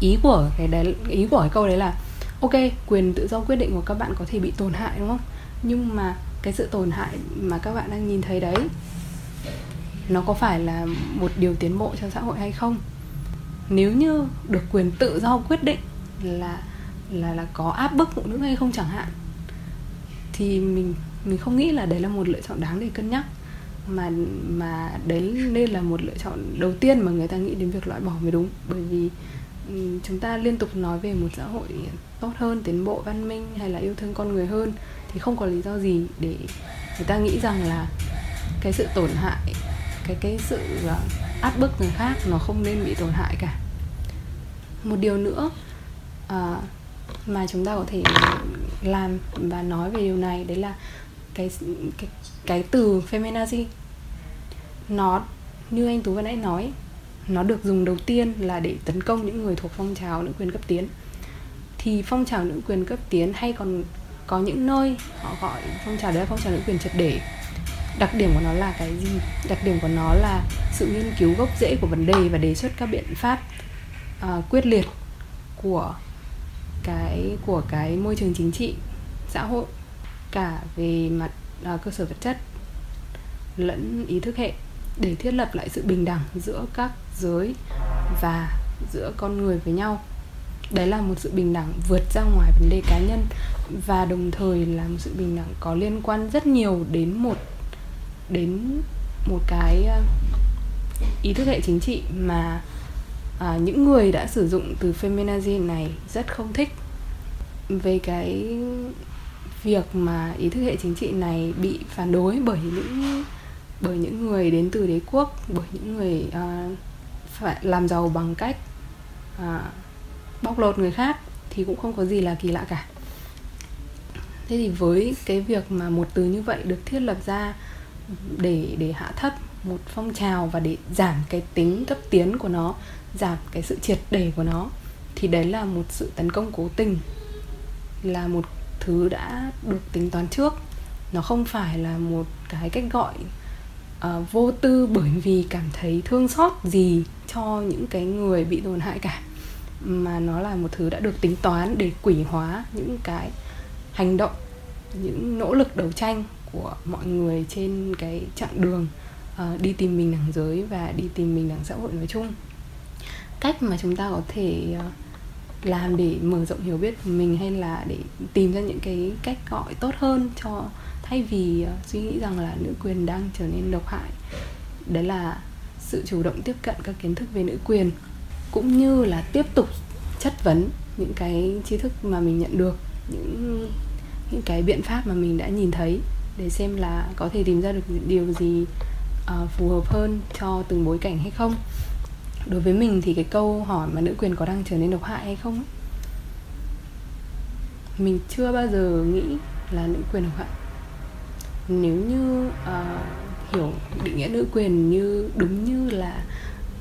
ý của cái đấy, ý của cái câu đấy là, ok, quyền tự do quyết định của các bạn có thể bị tổn hại, đúng không? Nhưng mà cái sự tổn hại mà các bạn đang nhìn thấy đấy, nó có phải là một điều tiến bộ cho xã hội hay không? Nếu như được quyền tự do quyết định là là là có áp bức phụ nữ hay không chẳng hạn thì mình mình không nghĩ là đấy là một lựa chọn đáng để cân nhắc. Mà mà đấy nên là một lựa chọn đầu tiên mà người ta nghĩ đến việc loại bỏ mới đúng. Bởi vì ừ, chúng ta liên tục nói về một xã hội tốt hơn tiến bộ văn minh hay là yêu thương con người hơn thì không có lý do gì để người ta nghĩ rằng là cái sự tổn hại cái cái sự à, áp bức người khác nó không nên bị tổn hại cả. Một điều nữa à, mà chúng ta có thể làm và nói về điều này đấy là cái cái cái từ feminazi. Nó như anh tú vừa nãy nói nó được dùng đầu tiên là để tấn công những người thuộc phong trào nữ quyền cấp tiến. Thì phong trào nữ quyền cấp tiến hay còn có những nơi họ gọi phong trào đấy là phong trào nữ quyền triệt để. Đặc điểm của nó là cái gì? Đặc điểm của nó là sự nghiên cứu gốc rễ của vấn đề và đề xuất các biện pháp uh, quyết liệt của cái của cái môi trường chính trị xã hội cả về mặt à, cơ sở vật chất lẫn ý thức hệ để thiết lập lại sự bình đẳng giữa các giới và giữa con người với nhau. Đấy là một sự bình đẳng vượt ra ngoài vấn đề cá nhân và đồng thời là một sự bình đẳng có liên quan rất nhiều đến một đến một cái à, ý thức hệ chính trị mà à, những người đã sử dụng từ feminazi này rất không thích về cái việc mà ý thức hệ chính trị này bị phản đối bởi những bởi những người đến từ đế quốc bởi những người uh, phải làm giàu bằng cách uh, bóc lột người khác thì cũng không có gì là kỳ lạ cả. Thế thì với cái việc mà một từ như vậy được thiết lập ra để để hạ thấp một phong trào và để giảm cái tính cấp tiến của nó giảm cái sự triệt để của nó thì đấy là một sự tấn công cố tình là một thứ đã được tính toán trước. Nó không phải là một cái cách gọi uh, vô tư bởi vì cảm thấy thương xót gì cho những cái người bị tổn hại cả mà nó là một thứ đã được tính toán để quỷ hóa những cái hành động những nỗ lực đấu tranh của mọi người trên cái chặng đường uh, đi tìm mình đẳng giới và đi tìm mình đẳng xã hội nói chung. Cách mà chúng ta có thể uh, làm để mở rộng hiểu biết của mình hay là để tìm ra những cái cách gọi tốt hơn cho thay vì uh, suy nghĩ rằng là nữ quyền đang trở nên độc hại? Đấy là sự chủ động tiếp cận các kiến thức về nữ quyền cũng như là tiếp tục chất vấn những cái tri thức mà mình nhận được những những cái biện pháp mà mình đã nhìn thấy để xem là có thể tìm ra được điều gì uh, phù hợp hơn cho từng bối cảnh hay không đối với mình thì cái câu hỏi mà nữ quyền có đang trở nên độc hại hay không mình chưa bao giờ nghĩ là nữ quyền độc hại. Nếu như uh, hiểu định nghĩa nữ quyền như đúng như là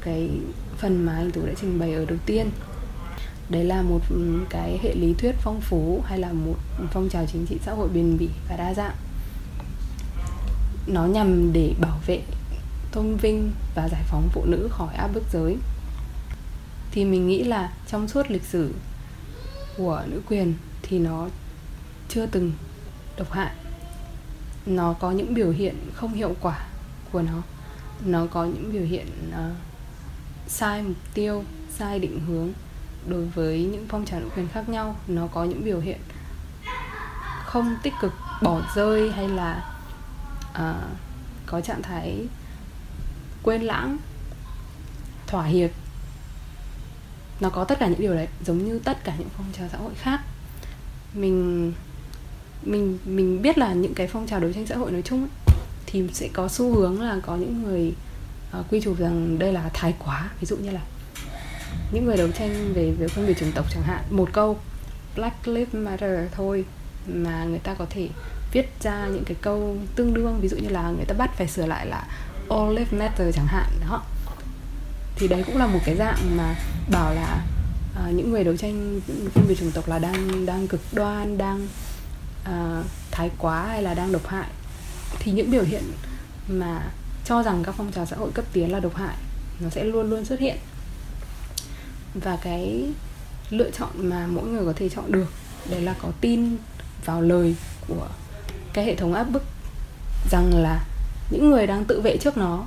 cái phần mà anh tú đã trình bày ở đầu tiên đấy là một ừ, cái hệ lý thuyết phong phú hay là một phong trào chính trị xã hội bền bỉ và đa dạng. Nó nhằm để bảo vệ tôn vinh và giải phóng phụ nữ khỏi áp bức giới. Thì mình nghĩ là trong suốt lịch sử của nữ quyền thì nó chưa từng độc hại. Nó có những biểu hiện không hiệu quả của nó. Nó có những biểu hiện uh, sai mục tiêu sai định hướng. Đối với những phong trào nữ quyền khác nhau nó có những biểu hiện không tích cực bỏ rơi hay là uh, có trạng thái quên lãng thỏa hiệp. Nó có tất cả những điều đấy giống như tất cả những phong trào xã hội khác. Mình mình mình biết là những cái phong trào đấu tranh xã hội nói chung ấy, thì sẽ có xu hướng là có những người uh, quy chụp rằng đây là thái quá. Ví dụ như là những người đấu tranh về về phân biệt chủng tộc chẳng hạn. Một câu Black Lives Matter thôi mà người ta có thể viết ra những cái câu tương đương. Ví dụ như là người ta bắt phải sửa lại là All Lives Matter chẳng hạn đó. Thì đấy cũng là một cái dạng mà bảo là uh, những người đấu tranh phân biệt chủng tộc là đang đang cực đoan đang uh, thái quá hay là đang độc hại. Thì những biểu hiện mà cho rằng các phong trào xã hội cấp tiến là độc hại nó sẽ luôn luôn xuất hiện. Và cái lựa chọn mà mỗi người có thể chọn được đấy là có tin vào lời của cái hệ thống áp bức rằng là những người đang tự vệ trước nó,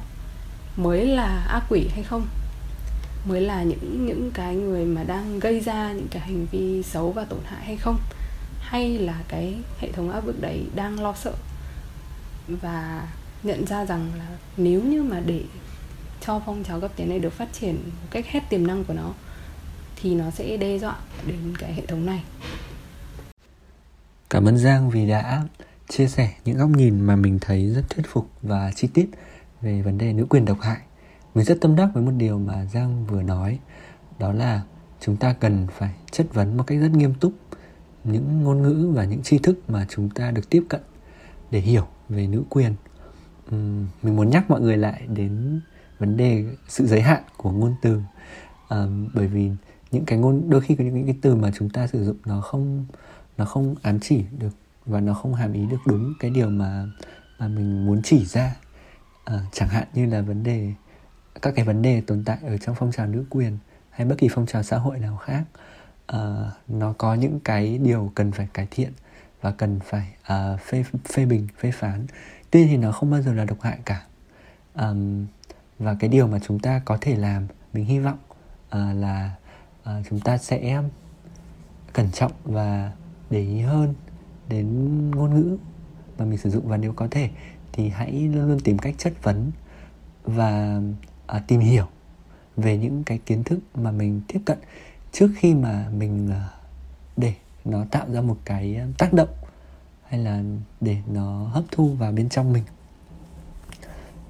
mới là ác quỷ hay không? Mới là những những cái người mà đang gây ra những cái hành vi xấu và tổn hại hay không? Hay là cái hệ thống áp bức đấy đang lo sợ? Và nhận ra rằng là nếu như mà để cho phong trào cấp tiến này được phát triển một cách hết tiềm năng của nó, thì nó sẽ đe dọa đến cái hệ thống này. Cảm ơn giang vì đã chia sẻ những góc nhìn mà mình thấy rất thuyết phục và chi tiết về vấn đề nữ quyền độc hại. Mình rất tâm đắc với một điều mà giang vừa nói đó là chúng ta cần phải chất vấn một cách rất nghiêm túc những ngôn ngữ và những tri thức mà chúng ta được tiếp cận để hiểu về nữ quyền. Uhm, mình muốn nhắc mọi người lại đến vấn đề sự giới hạn của ngôn từ. Um, bởi vì những cái ngôn đôi khi có những cái từ mà chúng ta sử dụng nó không nó không ám chỉ được và nó không hàm ý được đúng cái điều mà mà mình muốn chỉ ra. À, chẳng hạn như là vấn đề các cái vấn đề tồn tại ở trong phong trào nữ quyền hay bất kỳ phong trào xã hội nào khác à, nó có những cái điều cần phải cải thiện và cần phải à, phê phê bình phê phán. Tuy thì nó không bao giờ là độc hại cả. À, và cái điều mà chúng ta có thể làm mình hy vọng à, là à, chúng ta sẽ cẩn trọng và để ý hơn đến ngôn ngữ mà mình sử dụng và nếu có thể thì hãy luôn luôn tìm cách chất vấn và à, tìm hiểu về những cái kiến thức mà mình tiếp cận trước khi mà mình à, để nó tạo ra một cái à, tác động hay là để nó hấp thu vào bên trong mình.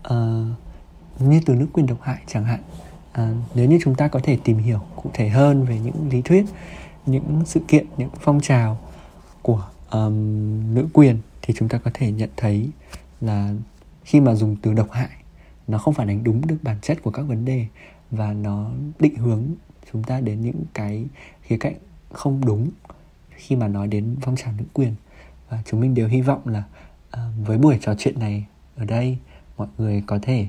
À, như từ nước quyền độc hại chẳng hạn à, nếu như chúng ta có thể tìm hiểu cụ thể hơn về những lý thuyết những sự kiện những phong trào của um, nữ quyền thì chúng ta có thể nhận thấy là khi mà dùng từ độc hại nó không phản ánh đúng được bản chất của các vấn đề và nó định hướng chúng ta đến những cái khía cạnh không đúng khi mà nói đến phong trào nữ quyền. Và chúng mình đều hy vọng là uh, với buổi trò chuyện này ở đây mọi người có thể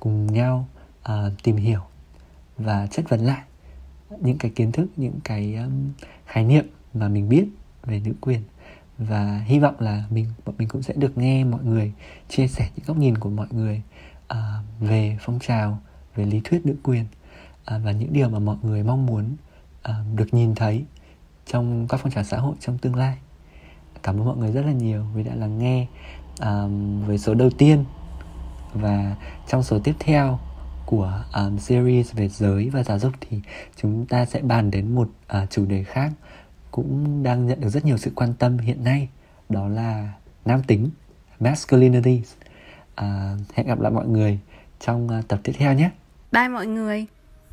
cùng nhau uh, tìm hiểu và chất vấn lại những cái kiến thức những cái um, khái niệm mà mình biết về nữ quyền và hy vọng là mình bọn mình cũng sẽ được nghe mọi người chia sẻ những góc nhìn của mọi người uh, về phong trào về lý thuyết nữ quyền uh, và những điều mà mọi người mong muốn uh, được nhìn thấy trong các phong trào xã hội trong tương lai. Cảm ơn mọi người rất là nhiều vì đã lắng nghe um, với số đầu tiên và trong số tiếp theo của um, series về giới và giáo dục thì chúng ta sẽ bàn đến một uh, chủ đề khác cũng đang nhận được rất nhiều sự quan tâm hiện nay đó là nam tính masculinity. À, hẹn gặp lại mọi người trong à, tập tiếp theo nhé. Bye mọi người.